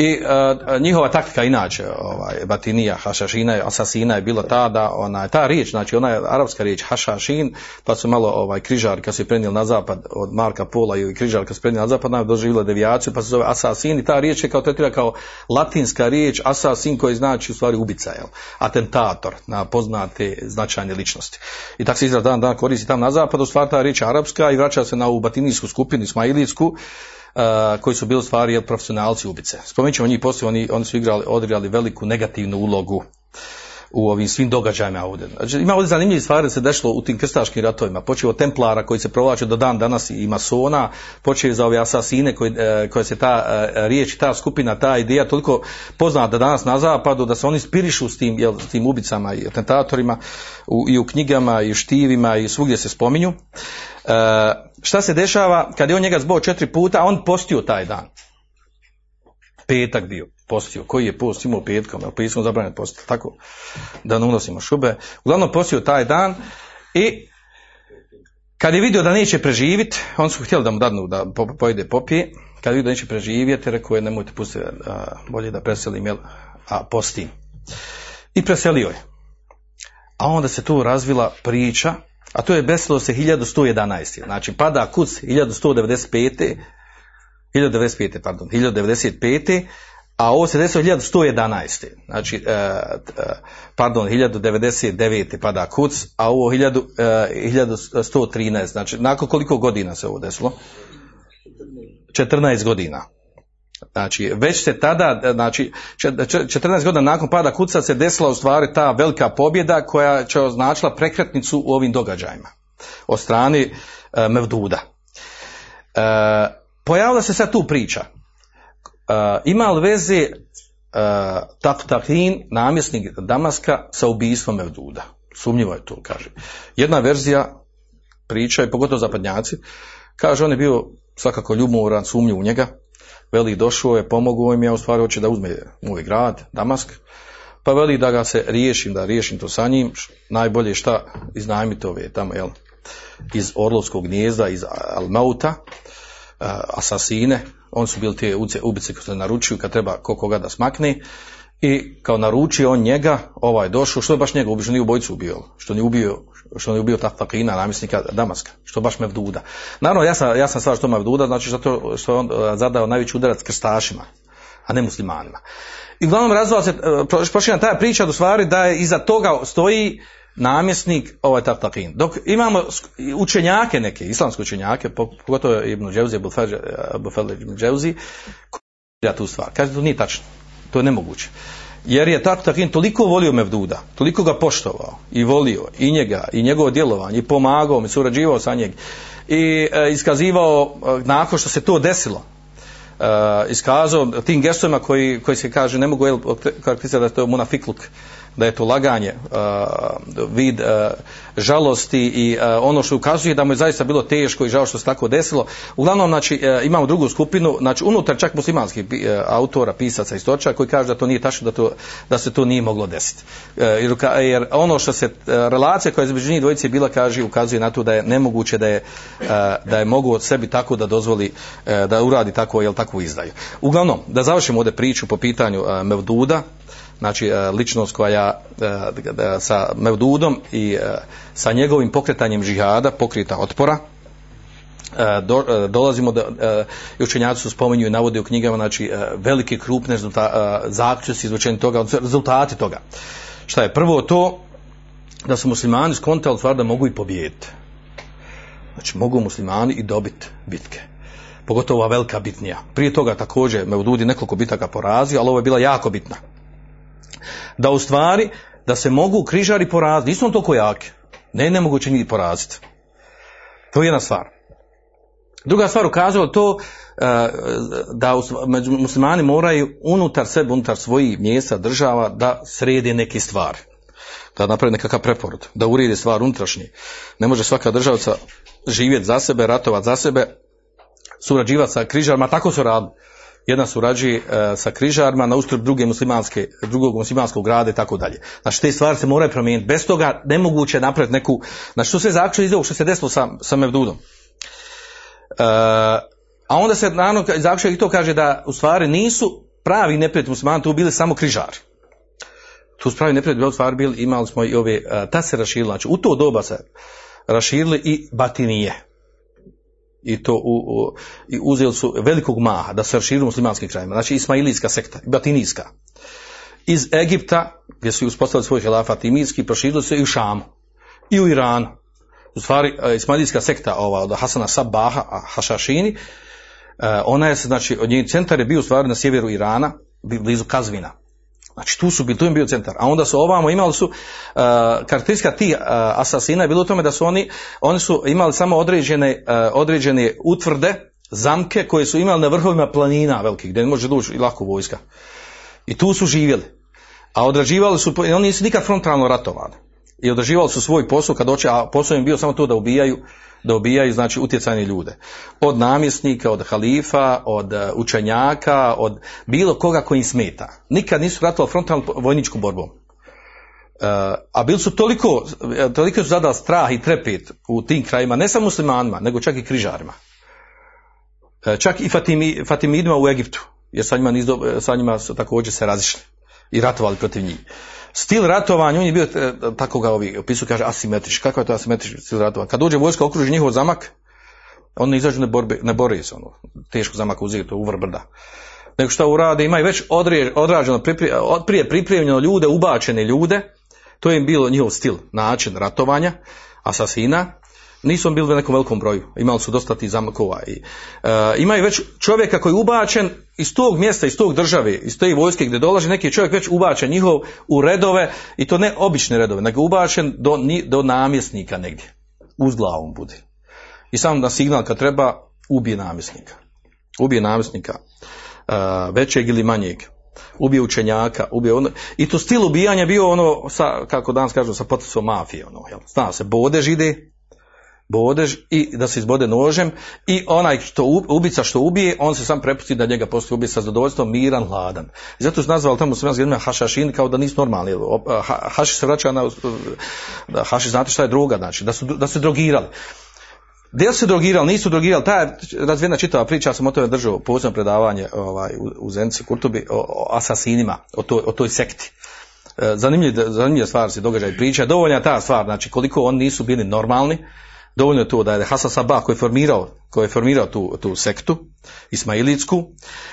A: I uh, njihova taktika inače, ovaj, batinija, hašašina, asasina je bila ta da ona, ta riječ, znači ona je arapska riječ hašašin, pa su malo ovaj, križari kad su je prenijeli na zapad od Marka Pola i križari kad su prenijeli na zapad, nam doživjela devijaciju, pa se zove asasin i ta riječ je kao tretira kao latinska riječ, asasin koji znači u stvari ubica, jel? atentator na poznate značajne ličnosti. I tako se izraz dan dan koristi tam na zapadu, stvar ta riječ je arapska i vraća se na ovu batinijsku skupinu, ismailijsku, Uh, koji su bili stvari profesionalci ubice. Spomenut ćemo njih poslije, oni, oni su igrali, odigrali veliku negativnu ulogu u ovim svim događajima ovdje. Znači, ima ovdje zanimljive stvari se dešlo u tim krstaškim ratovima. Počeo od Templara koji se provlače do dan danas i masona, počeo za ove asasine koji, e, koje se ta e, riječ, ta skupina, ta ideja toliko poznata danas na zapadu da se oni spirišu s tim, jel, s tim ubicama i atentatorima u, i u knjigama i u štivima i svugdje se spominju. E, šta se dešava kad je on njega zbog četiri puta, on postio taj dan. Petak bio postio. Koji je post imao petkom? Jel pismo zabranjeno post? Tako da ne unosimo šube. Uglavnom postio taj dan i kad je vidio da neće preživjeti, on su htjeli da mu dadnu da pojede popije, kad je vidio da neće preživjeti, rekao je nemojte pustiti, bolje da preselim, jel, a postim. I preselio je. A onda se tu razvila priča, a to je besilo se 1111. Znači pada kuc 1195. 1095. pardon, 1095 a ovo se desilo 1111. Znači, uh, uh, pardon, 1099. pada kuc, a ovo 1000, uh, 1113. Znači, nakon koliko godina se ovo desilo? 14 godina. Znači, već se tada, znači, 14 godina nakon pada kuca se desila u stvari ta velika pobjeda koja će označila prekretnicu u ovim događajima od strani Mevduda. Pojavila se sad tu priča Uh, ima li veze uh, Taftahin, namjesnik Damaska, sa ubijstvom Mevduda? Sumnjivo je to, kaže. Jedna verzija priča, i pogotovo zapadnjaci, kaže on je bio svakako ljubomoran, sumnjiv u njega, veli došao je, pomogao im je, u stvari hoće da uzme moj grad, Damask, pa veli da ga se riješim, da riješim to sa njim, najbolje šta iznajmite ove tamo, jel, iz Orlovskog gnjezda, iz Almauta, asasine, on su bili te ubice koji se naručuju kad treba ko koga da smakne i kao naručio on njega, ovaj došao, što je baš njega ubio, što nije ubojicu ubio, što nije ubio, što nije ubio Tafakina, namjesnika Damaska, što baš Mevduda. Naravno, ja sam, ja sam stvar što Mevduda, znači zato što je on e, zadao najveći udarac krstašima, a ne muslimanima. I uglavnom razvala se, e, prošljena ta priča do stvari da je iza toga stoji namjesnik ovaj Taftakin. Dok imamo učenjake neke, islamske učenjake, pogotovo Ibn Dževzi, Bufel Ibn Dževzi, koji tu stvar. Kaže, to nije tačno. To je nemoguće. Jer je Taftakin toliko volio Mevduda, toliko ga poštovao i volio i njega, i njegovo djelovanje, i pomagao, i surađivao sa njeg, i e, iskazivao, e, nakon što se to desilo, e, iskazao tim gestovima koji, koji se kaže, ne mogu karakterizirati da je to munafikluk, da je to laganje, vid žalosti i ono što ukazuje da mu je zaista bilo teško i žao što se tako desilo. Uglavnom, znači, uh, imamo drugu skupinu, znači unutar čak muslimanskih uh, autora, pisaca, istoča koji kaže da to nije tačno, da, to, da se to nije moglo desiti. Uh, jer, ono što se, relacija koja je između njih dvojice bila, kaže, ukazuje na to da je nemoguće da je, da je mogu od sebi tako da dozvoli, da uradi tako, jel, takvu izdaju. Uglavnom, da završimo ovdje priču po pitanju Mevduda, znači e, ličnost koja e, sa Mevdudom i e, sa njegovim pokretanjem žihada, pokrita otpora, do, dolazimo i učenjaci su spominju i navode u knjigama znači velike krupne zaključci izvučeni toga rezultati toga. Šta je? Prvo to da su muslimani skontali stvar da mogu i pobijediti. Znači mogu muslimani i dobiti bitke. Pogotovo ova velika bitnija. Prije toga također Mevdudi nekoliko bitaka porazio ali ovo je bila jako bitna da u stvari da se mogu križari poraziti, nisu on toliko jake, ne nemoguće njih poraziti. To je jedna stvar. Druga stvar ukazala to e, da muslimani moraju unutar sebe, unutar svojih mjesta, država, da srede neke stvari. da napravi nekakav preporod, da uredi stvar unutrašnji. Ne može svaka državca živjeti za sebe, ratovati za sebe, surađivati sa križarima, tako su radili. Jedna surađuje sa križarima na ustroj druge muslimanske, drugog muslimanskog grada i tako dalje. Znači te stvari se moraju promijeniti. Bez toga nemoguće je napraviti neku, znači to sve zaključno iz ovog što se desilo sa, sa Mevdudom. E, a onda se naravno zaključak i to kaže da u stvari nisu pravi neprijatelji muslimani tu bili samo križari. Tu su pravi neprijatelji u stvari bili, imali smo i ove, e, ta se raširila, znači u to doba se raširili i batinije. I to u, u, i uzeli su velikog maha da se raširili u muslimanskim krajima. Znači ismailijska sekta, batinijska. Iz Egipta, gdje su uspostavili svoj helafat imijski, proširili se i u Šamu. I u Iranu. U stvari, e, ismailijska sekta ova, od Hasana Sabaha, Hašašini, e, ona je, znači, od njenih centar je bio u stvari na sjeveru Irana, blizu Kazvina. Znači tu su bili, tu je bio centar. A onda su ovamo imali su, uh, karakteristika tih uh, asasina je bilo u tome da su oni, oni su imali samo određene, uh, određene utvrde, zamke koje su imali na vrhovima planina velikih, gdje ne može doći i lako vojska. I tu su živjeli. A odrađivali su, oni nisu nikad frontalno ratovali. I odrađivali su svoj posao kad doće, a posao im bio samo to da ubijaju, da ubijaju znači utjecajne ljude. Od namjesnika, od halifa, od uh, učenjaka, od bilo koga koji im smeta. Nikad nisu ratovali frontalno vojničkom borbom. Uh, a bili su toliko, toliko su zadali strah i trepet u tim krajima, ne samo muslimanima, nego čak i križarima. Čak i Fatimi, Fatimidima u Egiptu, jer sa njima, sa njima također se razišli i ratovali protiv njih. Stil ratovanja, on je bio, e, tako ga ovi opisuju, kaže asimetrički. Kako je to asimetrički stil ratovanja? Kad dođe vojska, okruži njihov zamak, on ne izađu, ne, borbe, ne bore se, ono, teško zamak uzeti, to uvr brda. Nego što urade, imaju već odre, odrađeno, od, prije pripremljeno ljude, ubačene ljude, to je im bilo njihov stil, način ratovanja, asasina, nisu bili u nekom velikom broju, imali su dosta tih zamakova. I, e, imaju već čovjeka koji je ubačen iz tog mjesta, iz tog države, iz te vojske gdje dolazi neki čovjek već ubačen njihov u redove i to ne obične redove, nego ubačen do, do namjesnika negdje. Uz glavom bude. I samo na signal kad treba ubije namjesnika. Ubije namjesnika uh, većeg ili manjeg. Ubije učenjaka, ubije ono. I to stil ubijanja bio ono, sa, kako danas kažu, sa potisom mafije. Ono, jel? Zna se, bodež ide, bodež i da se izbode nožem i onaj što ubica što ubije, on se sam prepusti da njega postoji ubije sa zadovoljstvom, miran, hladan. I zato su nazvali tamo se jednom hašašin kao da nisu normalni. Haši se vraća na, haši znate šta je droga, znači, da su, da su drogirali. Gdje se drogirali, nisu drogirali, ta je razvijena čitava priča, ja sam o tome držao posebno predavanje ovaj, u, Zenci Kurtubi o, o asasinima, o, to, o toj sekti. Zanimljiva, zanimljiva stvar se događa i priča, dovoljna ta stvar, znači koliko oni nisu bili normalni, dovoljno je to da je Hasan Sabah koji je formirao, koji je formirao tu, tu sektu, Ismailitsku,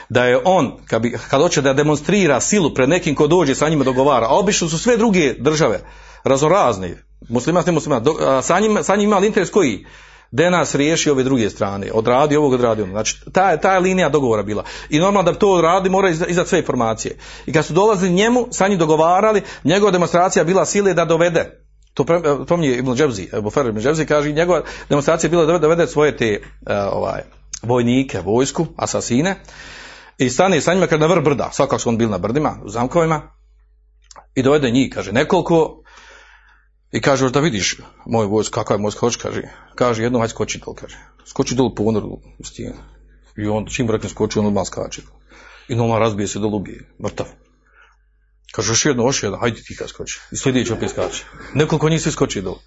A: da je on, kad, bi, kad hoće da demonstrira silu pred nekim ko dođe sa njima dogovara, a obično su sve druge države, razorazne, musliman, ne musliman, do, a sa njim, sa njim imali interes koji? Da nas riješi ove druge strane, odradi ovog, odradi ono. Znači, ta, ta je linija dogovora bila. I normalno da to odradi mora izdati sve informacije. I kad su dolazili njemu, sa njim dogovarali, njegova demonstracija bila sile da dovede to pominje Ibn Dževzi, Bufer Ibn Dževzi kaže njegova demonstracija je bila da dovede svoje te uh, ovaj, vojnike, vojsku, asasine i stane sa njima kad na vrh brda, svakako su on bili na brdima, u zamkovima i dovede njih, kaže nekoliko i kaže da vidiš moj vojsk, kakva je vojska, hoće, kaže, kaže jednom hajde skoči dol, kaže, skoči dol po ponor u stijenu. I on čim rekne skoči, on odmah skače. I normalno razbije se dol ubije, mrtav. Kaže, još jedno, još jedno, hajde ti kad skoči. I sljedeći opet skače. Nekoliko njih svi skoči dole.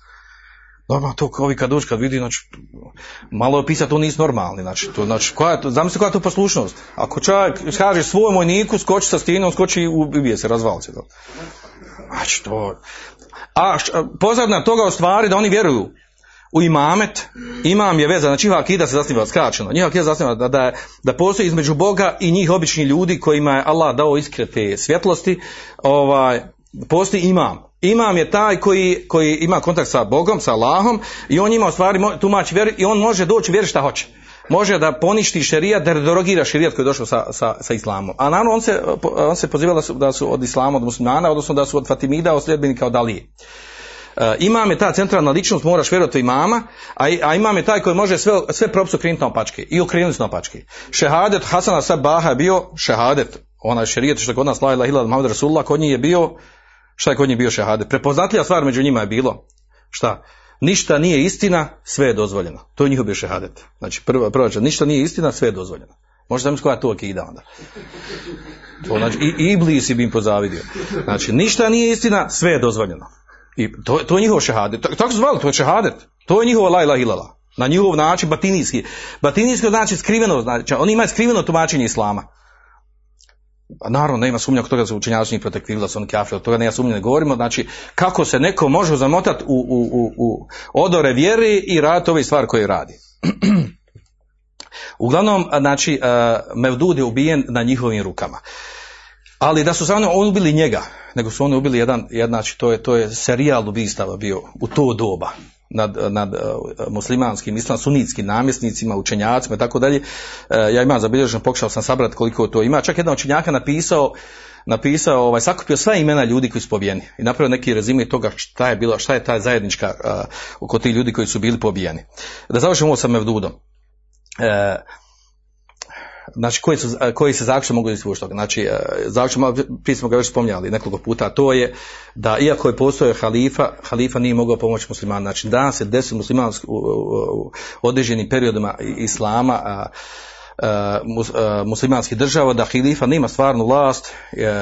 A: Normalno to ovi kad dođu, kad vidi, znači, malo je pisati, to nisu normalni, znači, to, znači, koja je to, zamisli koja je to poslušnost. Ako čovjek kaže svoj mojniku, skoči sa stinom, skoči i ubije se, razvali se. Znači, to... A pozadna toga u stvari da oni vjeruju u imamet, imam je vezan, znači njihova akida se zasniva skraćeno, njihova akida zasniva da, da, da postoji između Boga i njih obični ljudi kojima je Allah dao iskrete svjetlosti, ovaj, postoji imam. Imam je taj koji, koji ima kontakt sa Bogom, sa Allahom i on ima u stvari tumači vjeru i on može doći vjeri šta hoće. Može da poništi šerijat, da derogira šerijat koji je došao sa, sa, sa islamom. A naravno on se, on se poziva da su, da su od islama, od muslimana, odnosno da su od Fatimida, od sljedbenika od Alije. Uh, imam je ta centralna ličnost, moraš vjerovati u imama, a, a imam je taj koji može sve, sve propise okrenuti na opačke i okrenuti na opačke. Šehadet Hasana Sabaha je bio šehadet, onaj šerijet što kod nas la ilaha illallah Muhammed Rasulullah, kod njih je bio Šta je kod njih bio šehadet? Prepoznatljiva stvar među njima je bilo, šta? Ništa nije istina, sve je dozvoljeno. To je njihov bio šehadet. Znači, prva, prva ništa nije istina, sve je dozvoljeno. Možda zamisliti koja to akida onda. To, znači, i, i bi im pozavidio. Znači, ništa nije istina, sve je dozvoljeno. I to, to je njihov šehadet. Tak- Tako su zvali, to je šehadet. To je njihova la ilaha illallah. Na njihov način batinijski. Batinijski znači skriveno, znači oni imaju skriveno tumačenje islama. A naravno, nema sumnja oko toga su učenjaci da su oni kafiri, od toga nema sumnje, ne govorimo. Znači, kako se neko može zamotati u, u, u, u odore vjeri i raditi ove stvari koje radi. Uglavnom, znači, a, Mevdud je ubijen na njihovim rukama. Ali da su samo oni ubili njega, nego su oni ubili jedan, znači to je, to je serijal ubistava bio u to doba nad, nad uh, muslimanskim, islam sunitskim namjesnicima, učenjacima i tako dalje. Uh, ja imam zabilježeno, pokušao sam sabrati koliko to ima. Čak jedan učenjaka napisao napisao, ovaj, sakupio sva imena ljudi koji su pobijeni i napravio neki rezime toga šta je bilo, šta je ta zajednička uh, oko tih ljudi koji su bili pobijeni. Da završimo ovo sa Mevdudom. Uh, znači koji, su, koji se zaključno mogu izvući toga. Znači, zaključno, prije smo ga već spominjali nekoliko puta, a to je da iako je postojao halifa, halifa nije mogao pomoći muslimana. Znači, danas se deset muslimanski u, u, u određenim periodima islama, a, muslimanskih država, da halifa nema stvarnu vlast,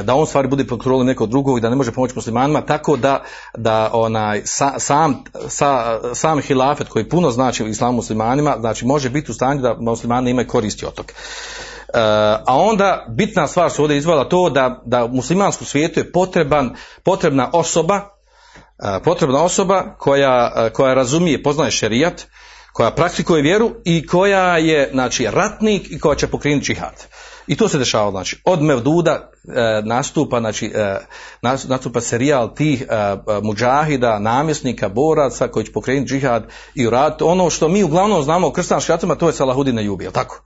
A: da on stvari bude pod kontrolom nekog drugog i da ne može pomoći muslimanima, tako da, da onaj, sa, sam, sa, sam hilafet koji puno znači u islamu muslimanima, znači može biti u stanju da muslimani imaju koristi od toga. Uh, a onda bitna stvar su ovdje izvala to da, da u muslimanskom svijetu je potreban, potrebna osoba, uh, potrebna osoba koja, uh, koja razumije, poznaje šerijat, koja praktikuje vjeru i koja je znači ratnik i koja će pokrenuti džihad. I to se dešava, znači, od Mevduda e, nastupa, znači, e, nastupa serijal tih e, muđahida, namjesnika, boraca koji će pokrenuti džihad i uraditi ono što mi uglavnom znamo o krstanskim ratovima, to je Salahudin Ejubi, je tako?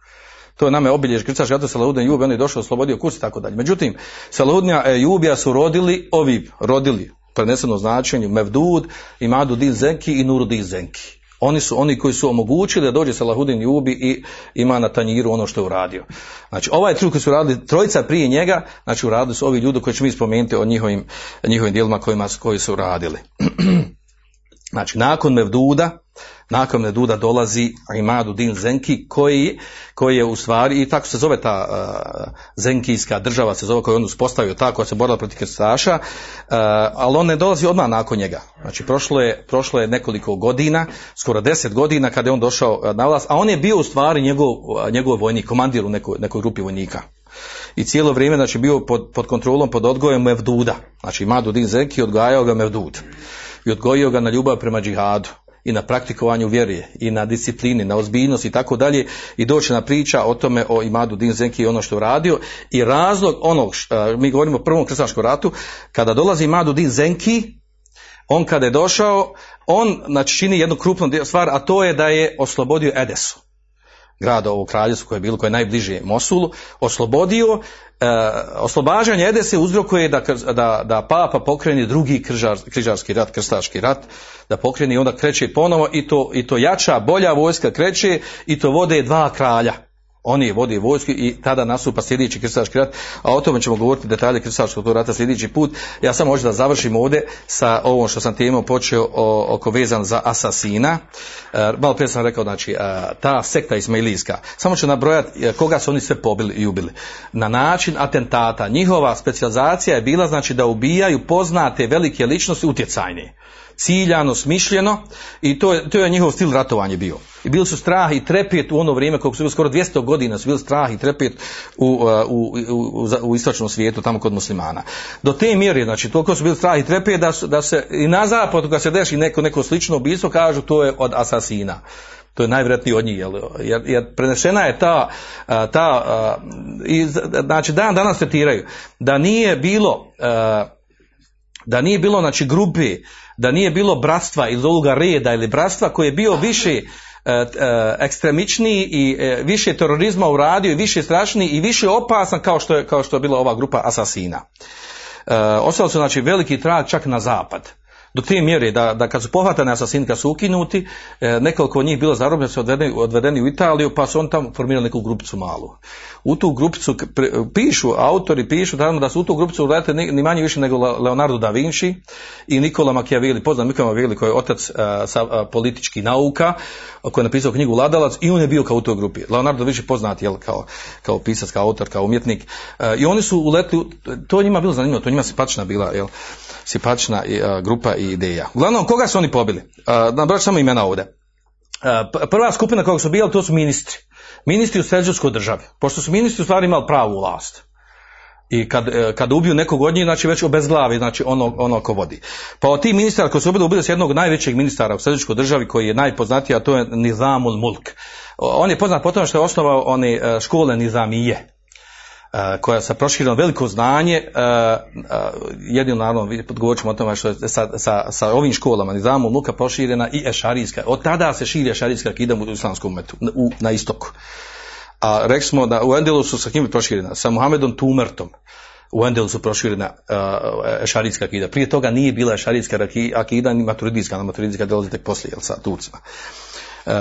A: To je nama obiljež krstaški rat Salahudin Ejubi, on je došao, oslobodio kurs i tako dalje. Međutim, Salahudin Ejubija su rodili ovi, rodili, preneseno značenju, Mevdud, Imadu Dil Zenki i Nuru Dil Zenki. Oni su oni koji su omogućili da dođe Salahudin Jubi i ima na tanjiru ono što je uradio. Znači, ovaj trud koji su radili trojica prije njega, znači uradili su ovi ljudi koji ćemo mi spomenuti o njihovim, njihovim dijelima kojima, koji su radili. znači, nakon Mevduda, nakon Mevduda dolazi Imadu Din Zenki koji, koji je u stvari, i tako se zove ta uh, Zenkijska država, se zove koju on uspostavio, ta koja se borila protiv krstaša, uh, ali on ne dolazi odmah nakon njega. Znači, prošlo je, prošlo je nekoliko godina, skoro deset godina kada je on došao na vlast, a on je bio u stvari njegov, njegov vojnik, komandir u nekoj, nekoj grupi vojnika. I cijelo vrijeme znači bio pod, pod kontrolom, pod odgojem Mevduda. Znači Imadu Din Zenki odgajao ga Mevdud. I odgojio ga na ljubav prema džihadu i na praktikovanju vjerije i na disciplini, na ozbiljnost i tako dalje. I doći na priča o tome o Imadu Din Zenki i ono što uradio i razlog onog, mi govorimo o prvom krstaškom ratu, kada dolazi Imadu Din Zenki, on kada je došao, on znači, čini jednu krupnu stvar, a to je da je oslobodio Edesu grada ovog kraljevstva koje je bilo koje je najbliže Mosulu, oslobodio e, oslobađanje Edese uzrokuje da, da, da papa pokreni drugi križar, križarski rat, krstaški rat, da pokreni i onda kreće ponovo i to, i to jača, bolja vojska kreće i to vode dva kralja. Oni vode vojsku i tada nastupa sljedeći krstaški rat, a o tome ćemo govoriti detalje krstaškog rata sljedeći put. Ja samo hoću da završim ovdje sa ovom što sam temom počeo oko vezan za asasina. E, malo prije sam rekao, znači, e, ta sekta ismailijska, samo ću nabrojati e, koga su oni sve pobili i ubili. Na način atentata, njihova specializacija je bila, znači, da ubijaju poznate velike ličnosti utjecajne ciljano, smišljeno i to je, to je njihov stil ratovanja bio. I bili su strah i trepet u ono vrijeme, koliko su bili skoro 200 godina, su bili strah i trepet u, u, u, u, u istočnom svijetu, tamo kod muslimana. Do te mjere, znači, toliko su bili strah i trepet da, su, da se i na zapadu, kad se deši neko, neko slično ubistvo, kažu to je od asasina. To je najvjerojatniji od njih, jer, jer prenešena je ta, ta i, znači dan danas tretiraju, da nije bilo, da nije bilo, znači, grupe, da nije bilo bratstva ili ovoga reda ili bratstva koje je bio više ekstremičniji i više terorizma uradio i više strašniji i više opasan kao što je, kao što je bila ova grupa asasina. Ostali su znači veliki trag čak na zapad. do te mjere da, da kad su pohvatani asasini, kad su ukinuti, e, nekoliko njih bilo zarobljeno, su odvedeni, odvedeni u Italiju, pa su oni tamo formirali neku grupicu malu. U tu grupicu pišu, autori pišu tamo da su u tu grupicu uleteli ni, manje više nego Le- Leonardo da Vinci i Nikola Machiavelli, poznat Nikola Machiavelli koji je otac e, sa, e, političkih nauka, koji je napisao knjigu Ladalac i on je bio kao u toj grupi. Leonardo da Vinci poznat jel, kao, kao pisac, kao autor, kao umjetnik. E, I oni su uletili, to njima bilo zanimljivo, to njima simpatična bila, jel, e, grupa i ideja. Uglavnom, koga su oni pobili? Nabrojat samo imena ovdje. Prva skupina koga su bili, to su ministri. Ministri u sređanskoj državi. Pošto su ministri u stvari imali pravu vlast. I kad, e, kad ubiju nekog od njih, znači već obezglavi, znači ono, ono ko vodi. Pa od tih ministara koji su ubili, ubili su jednog najvećeg ministara u sredičkoj državi koji je najpoznatiji, a to je Nizamul Mulk. On je poznat po tome što je osnovao one e, škole Nizamije koja sa prošireno veliko znanje, e, e, jedino naravno, vi- govorit ćemo o tome što je sa, sa, sa ovim školama Nizamu Luka proširena i ešarijska. Od tada se širi ešarijska akida u islamskom umetu, u, na istoku. A rekli smo da u Endelusu sa kim proširena? Sa Muhammedom Tumertom. U Endelusu proširena ešarijska akida. Prije toga nije bila ešarijska akida ni maturidijska, na maturidijska dolazi tek poslije, jel, sa Turcima. Uh,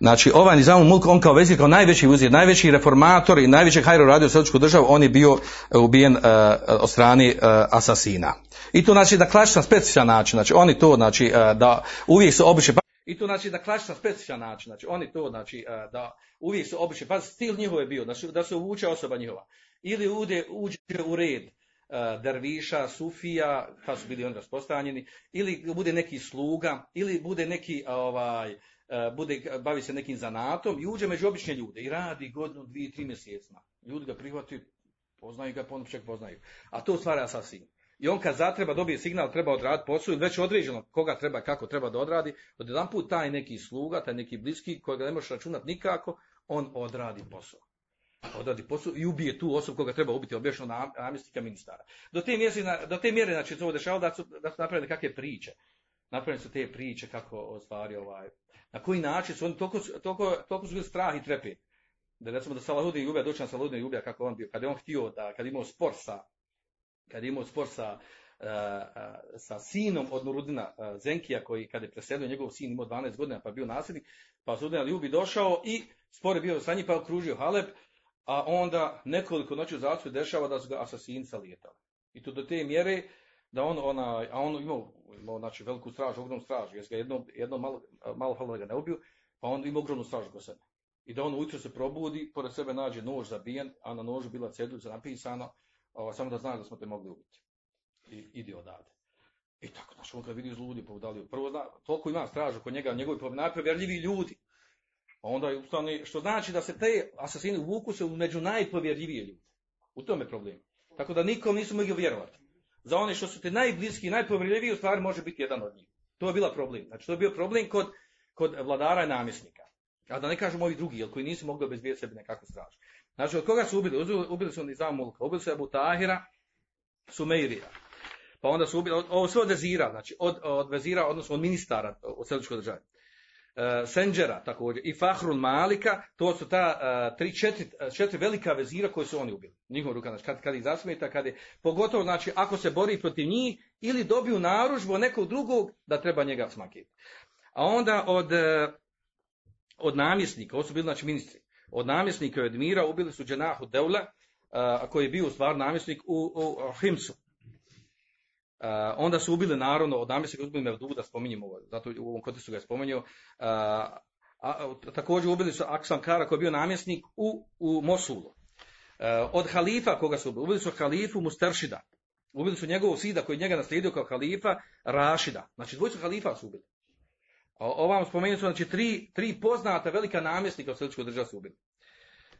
A: znači, ovaj Nizam Mulk, on kao vezir, kao najveći uzir, najveći reformator i najveći hajro radio u Srpsku državu, on je bio uh, ubijen uh, od strane uh, asasina. I to znači da klasičan specifičan način, znači oni to, znači da uvijek su običaj i to znači da klasičan specifičan način, znači oni to znači da uvijek su običaj, pa stil njihov je bio, da, da se uvuče osoba njihova. Ili ude, uđe u red derviša, sufija, kad su bili onda raspostanjeni, ili bude neki sluga, ili bude neki ovaj, bude, bavi se nekim zanatom i uđe među obične ljude i radi godinu, dvije, tri mjesecima. Ljudi ga prihvati, poznaju ga, ponovno poznaju. A to stvara asasin. I on kad zatreba dobije signal, treba odraditi posao, već određeno koga treba, kako treba da odradi, od jedan put taj neki sluga, taj neki bliski, kojega ne možeš računati nikako, on odradi posao. Odradi posao i ubije tu osobu koga treba ubiti, objašnjeno nam, namjesnika ministara. Do te mjere, do te mjere znači, se ovo dešava da su, da su napravili kakve priče. Napravljene su te priče kako o stvari ovaj, na koji način su oni toliko, toliko, toliko su bili strah i trepet. Da recimo da Salahudin Jubija, doći na Salahudin Jubija kako on bio, kad je on htio da, kad je imao spor sa, kad je imao spor sa, uh, uh, sa sinom od Nurudina uh, Zenkija, koji kad je preselio, njegov sin imao 12 godina pa bio nasljednik, pa Sudin Ljubi došao i spor je bio sa njim pa okružio Haleb, a onda nekoliko noći u zatvoru dešava da su ga asasinca lijetali. I to do te mjere da on, ona, a on imao, imao znači, veliku stražu, ogromnu stražu, jer ga jedno, jedno malo, malo da ga ne ubiju, pa on ima ogromnu stražu kod sebe. I da on ujutro se probudi, pored sebe nađe nož zabijen, a na nožu bila cedulica napisano, ovo, samo da znaš da smo te mogli ubiti. I idi odavde. I tako, znaš, on kad vidi zludi, povdalio. Prvo, zna, toliko ima stražu kod njega, njegovi po- najpovjerljiviji ljudi. A onda je ustane, što znači da se te asasini vuku se u među najpovjerljivije ljude. U tome je problem. Tako da nikom nisu mogli vjerovati. Za one što su te najbliski, najpovjerljiviji, u stvari može biti jedan od njih. To je bila problem. Znači, to je bio problem kod, kod vladara i namjesnika. A da ne kažemo ovi drugi, jel, koji nisu mogli obezbijeti sebi nekakvu stražu. Znači, od koga su ubili? Ubili, su Nizam Mulka, ubili su Ebu Tahira, Sumeirija. Pa onda su ubili, od- ovo sve od vezira, znači od, od vezira, odnosno od ministara u Sredičkoj državi. E, Senđera također i Fahrul Malika, to su ta e, tri, četiri, četiri velika vezira koje su oni ubili. Njihov ruka, znači kad, kad ih zasmeta, kad je, pogotovo znači ako se bori protiv njih ili dobiju naružbu nekog drugog da treba njega smakiti. A onda od, e, od namjesnika, ovo su bili znači ministri, od namjesnika i od mira ubili su Dženahu Deula, koji je bio stvar namjesnik u, u, u Himsu. A, onda su ubili naravno od namjesnika ubili Mevduda, spominjemo ovo, zato u ovom kontekstu ga je spomenuo. A, a, a, također ubili su Aksan Kara koji je bio namjesnik u, u Mosulu. A, od halifa koga su ubili, ubili su halifu Musteršida. Ubili su njegovog sida koji je njega naslijedio kao halifa Rašida. Znači dvojicu halifa su ubili. Ovam spomenuti su znači tri, tri poznata velika namjesnika u srpskoj državi su ubili.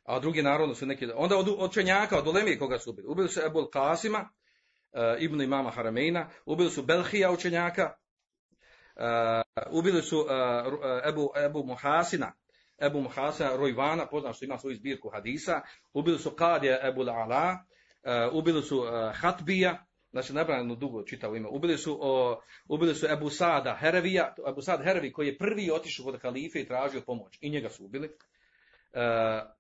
A: A drugi naravno su neki, onda od, od čenjaka, od Olemije koga su ubili. Ubili su Ebul Kasima, uh, Ibn Imama Haramejna, ubili su Belhija učenjaka, uh, ubili su uh, Ebu, Ebu Muhasina, Ebu Muhasina Rojvana, poznam što ima svoju zbirku hadisa, ubili su Kadija Ebu Ala, uh, ubili su uh, Hatbija, znači nabrano dugo čitavo ime, ubili su, o, ubili su Ebu Sada Herevija, Ebu Sad Herevi koji je prvi otišao kod halife i tražio pomoć, i njega su ubili. Uh,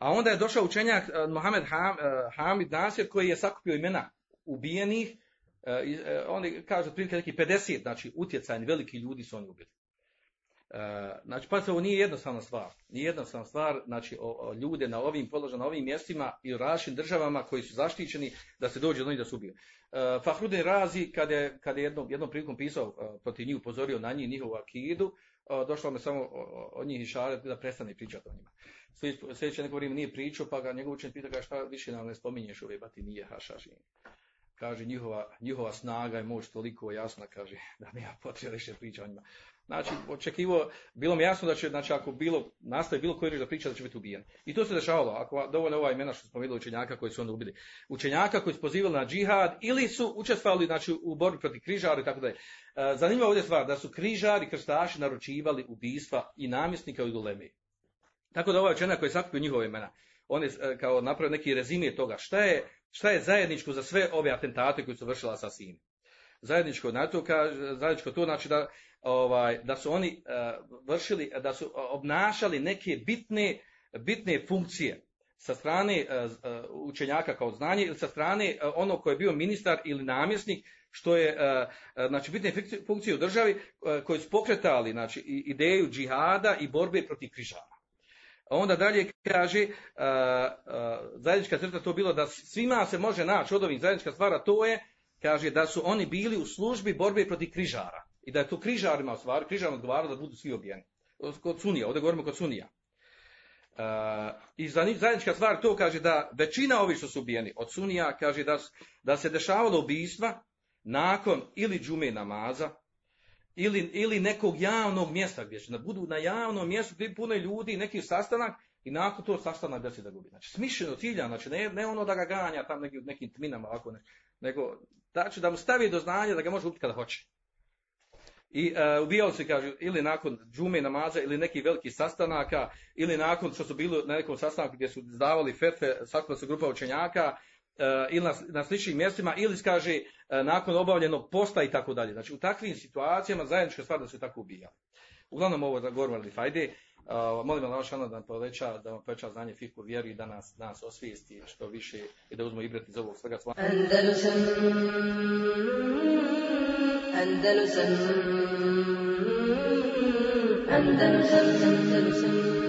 A: a onda je došao učenjak uh, Mohamed Ham, uh, Hamid Nasir koji je sakupio imena ubijenih E, i, e, oni kažu otprilike neki 50, znači utjecajni veliki ljudi su oni ubili. Znači, pa ovo nije jednostavna stvar. Nije jednostavna stvar, znači, o, o ljude na ovim položajima, na ovim mjestima i u različitim državama koji su zaštićeni da se dođe do njih da se ubiju. Fahrudin Razi, kada je, kad je jednom, jednom prilikom pisao protiv njih, upozorio na njih, njihovu akidu, došlo me samo od njih išaret da prestane pričati o njima. Sljedeće neko vrijeme nije pričao, pa ga njegov učen pita ga šta više nam ne spominješ ove nije hašaši kaže njihova, njihova snaga i moć toliko jasna, kaže da mi ja potrebno više priča o njima. Znači, očekivo, bilo mi jasno da će, znači, ako bilo, nastaje bilo koji reći da priča, da će biti ubijen. I to se dešavalo, ako dovoljno ova imena što vidjeli učenjaka koji su onda ubili. Učenjaka koji su pozivali na džihad ili su učestvovali znači, u borbi protiv križara i tako dalje. E, zanimljiva ovdje stvar, da su križari i krstaši naručivali ubistva i namjesnika i dolemi. Tako da ovaj učenjak koji je sakupio njihove imena, on je e, kao napravio neki rezime toga šta je, šta je zajedničko za sve ove atentate koji su vršila asasini. Zajedničko na to kaže, zajedničko to znači da, ovaj, da su oni uh, vršili, da su obnašali neke bitne, bitne funkcije sa strane uh, učenjaka kao znanje ili sa strane onog koji je bio ministar ili namjesnik, što je znači bitne funkcije u državi koji su pokretali znači ideju džihada i borbe protiv Onda dalje kaže, zajednička crta to bilo da svima se može naći od ovih zajednička stvara, to je, kaže da su oni bili u službi borbe protiv križara. I da je to križarima u stvari, križarima odgovaralo da budu svi obijeni. Kod Sunija, ovdje govorimo kod Sunija. I zajednička stvar to kaže da većina ovih što su ubijeni od Sunija kaže da, da se dešavalo ubijstva nakon ili džume namaza, ili, ili nekog javnog mjesta gdje će da budu na javnom mjestu gdje puno ljudi, neki sastanak i nakon to sastanak da se da gubi. Znači smišljeno cilja, znači ne, ne ono da ga ganja tam neki, nekim tminama ovako, ne, nego znači da mu stavi do znanja da ga može ubiti kada hoće. I uh, ubijali se, kaže, ili nakon džume namaza, ili neki veliki sastanaka, ili nakon što su bili na nekom sastanku gdje su izdavali fetve, sakupila se grupa učenjaka, E, ili na, na sličnim mjestima ili kaže e, nakon obavljenog posta i tako dalje. Znači u takvim situacijama zajednička stvar da se tako ubijali. Uglavnom ovo da govorimo ali fajde. Uh, molim Allah da nam poveća, da vam poveća znanje fiku vjeru i da nas, nas osvijesti što više i da uzmo ibret iz ovog svega svega. Andalusam Andalusam Andalusam Andalusam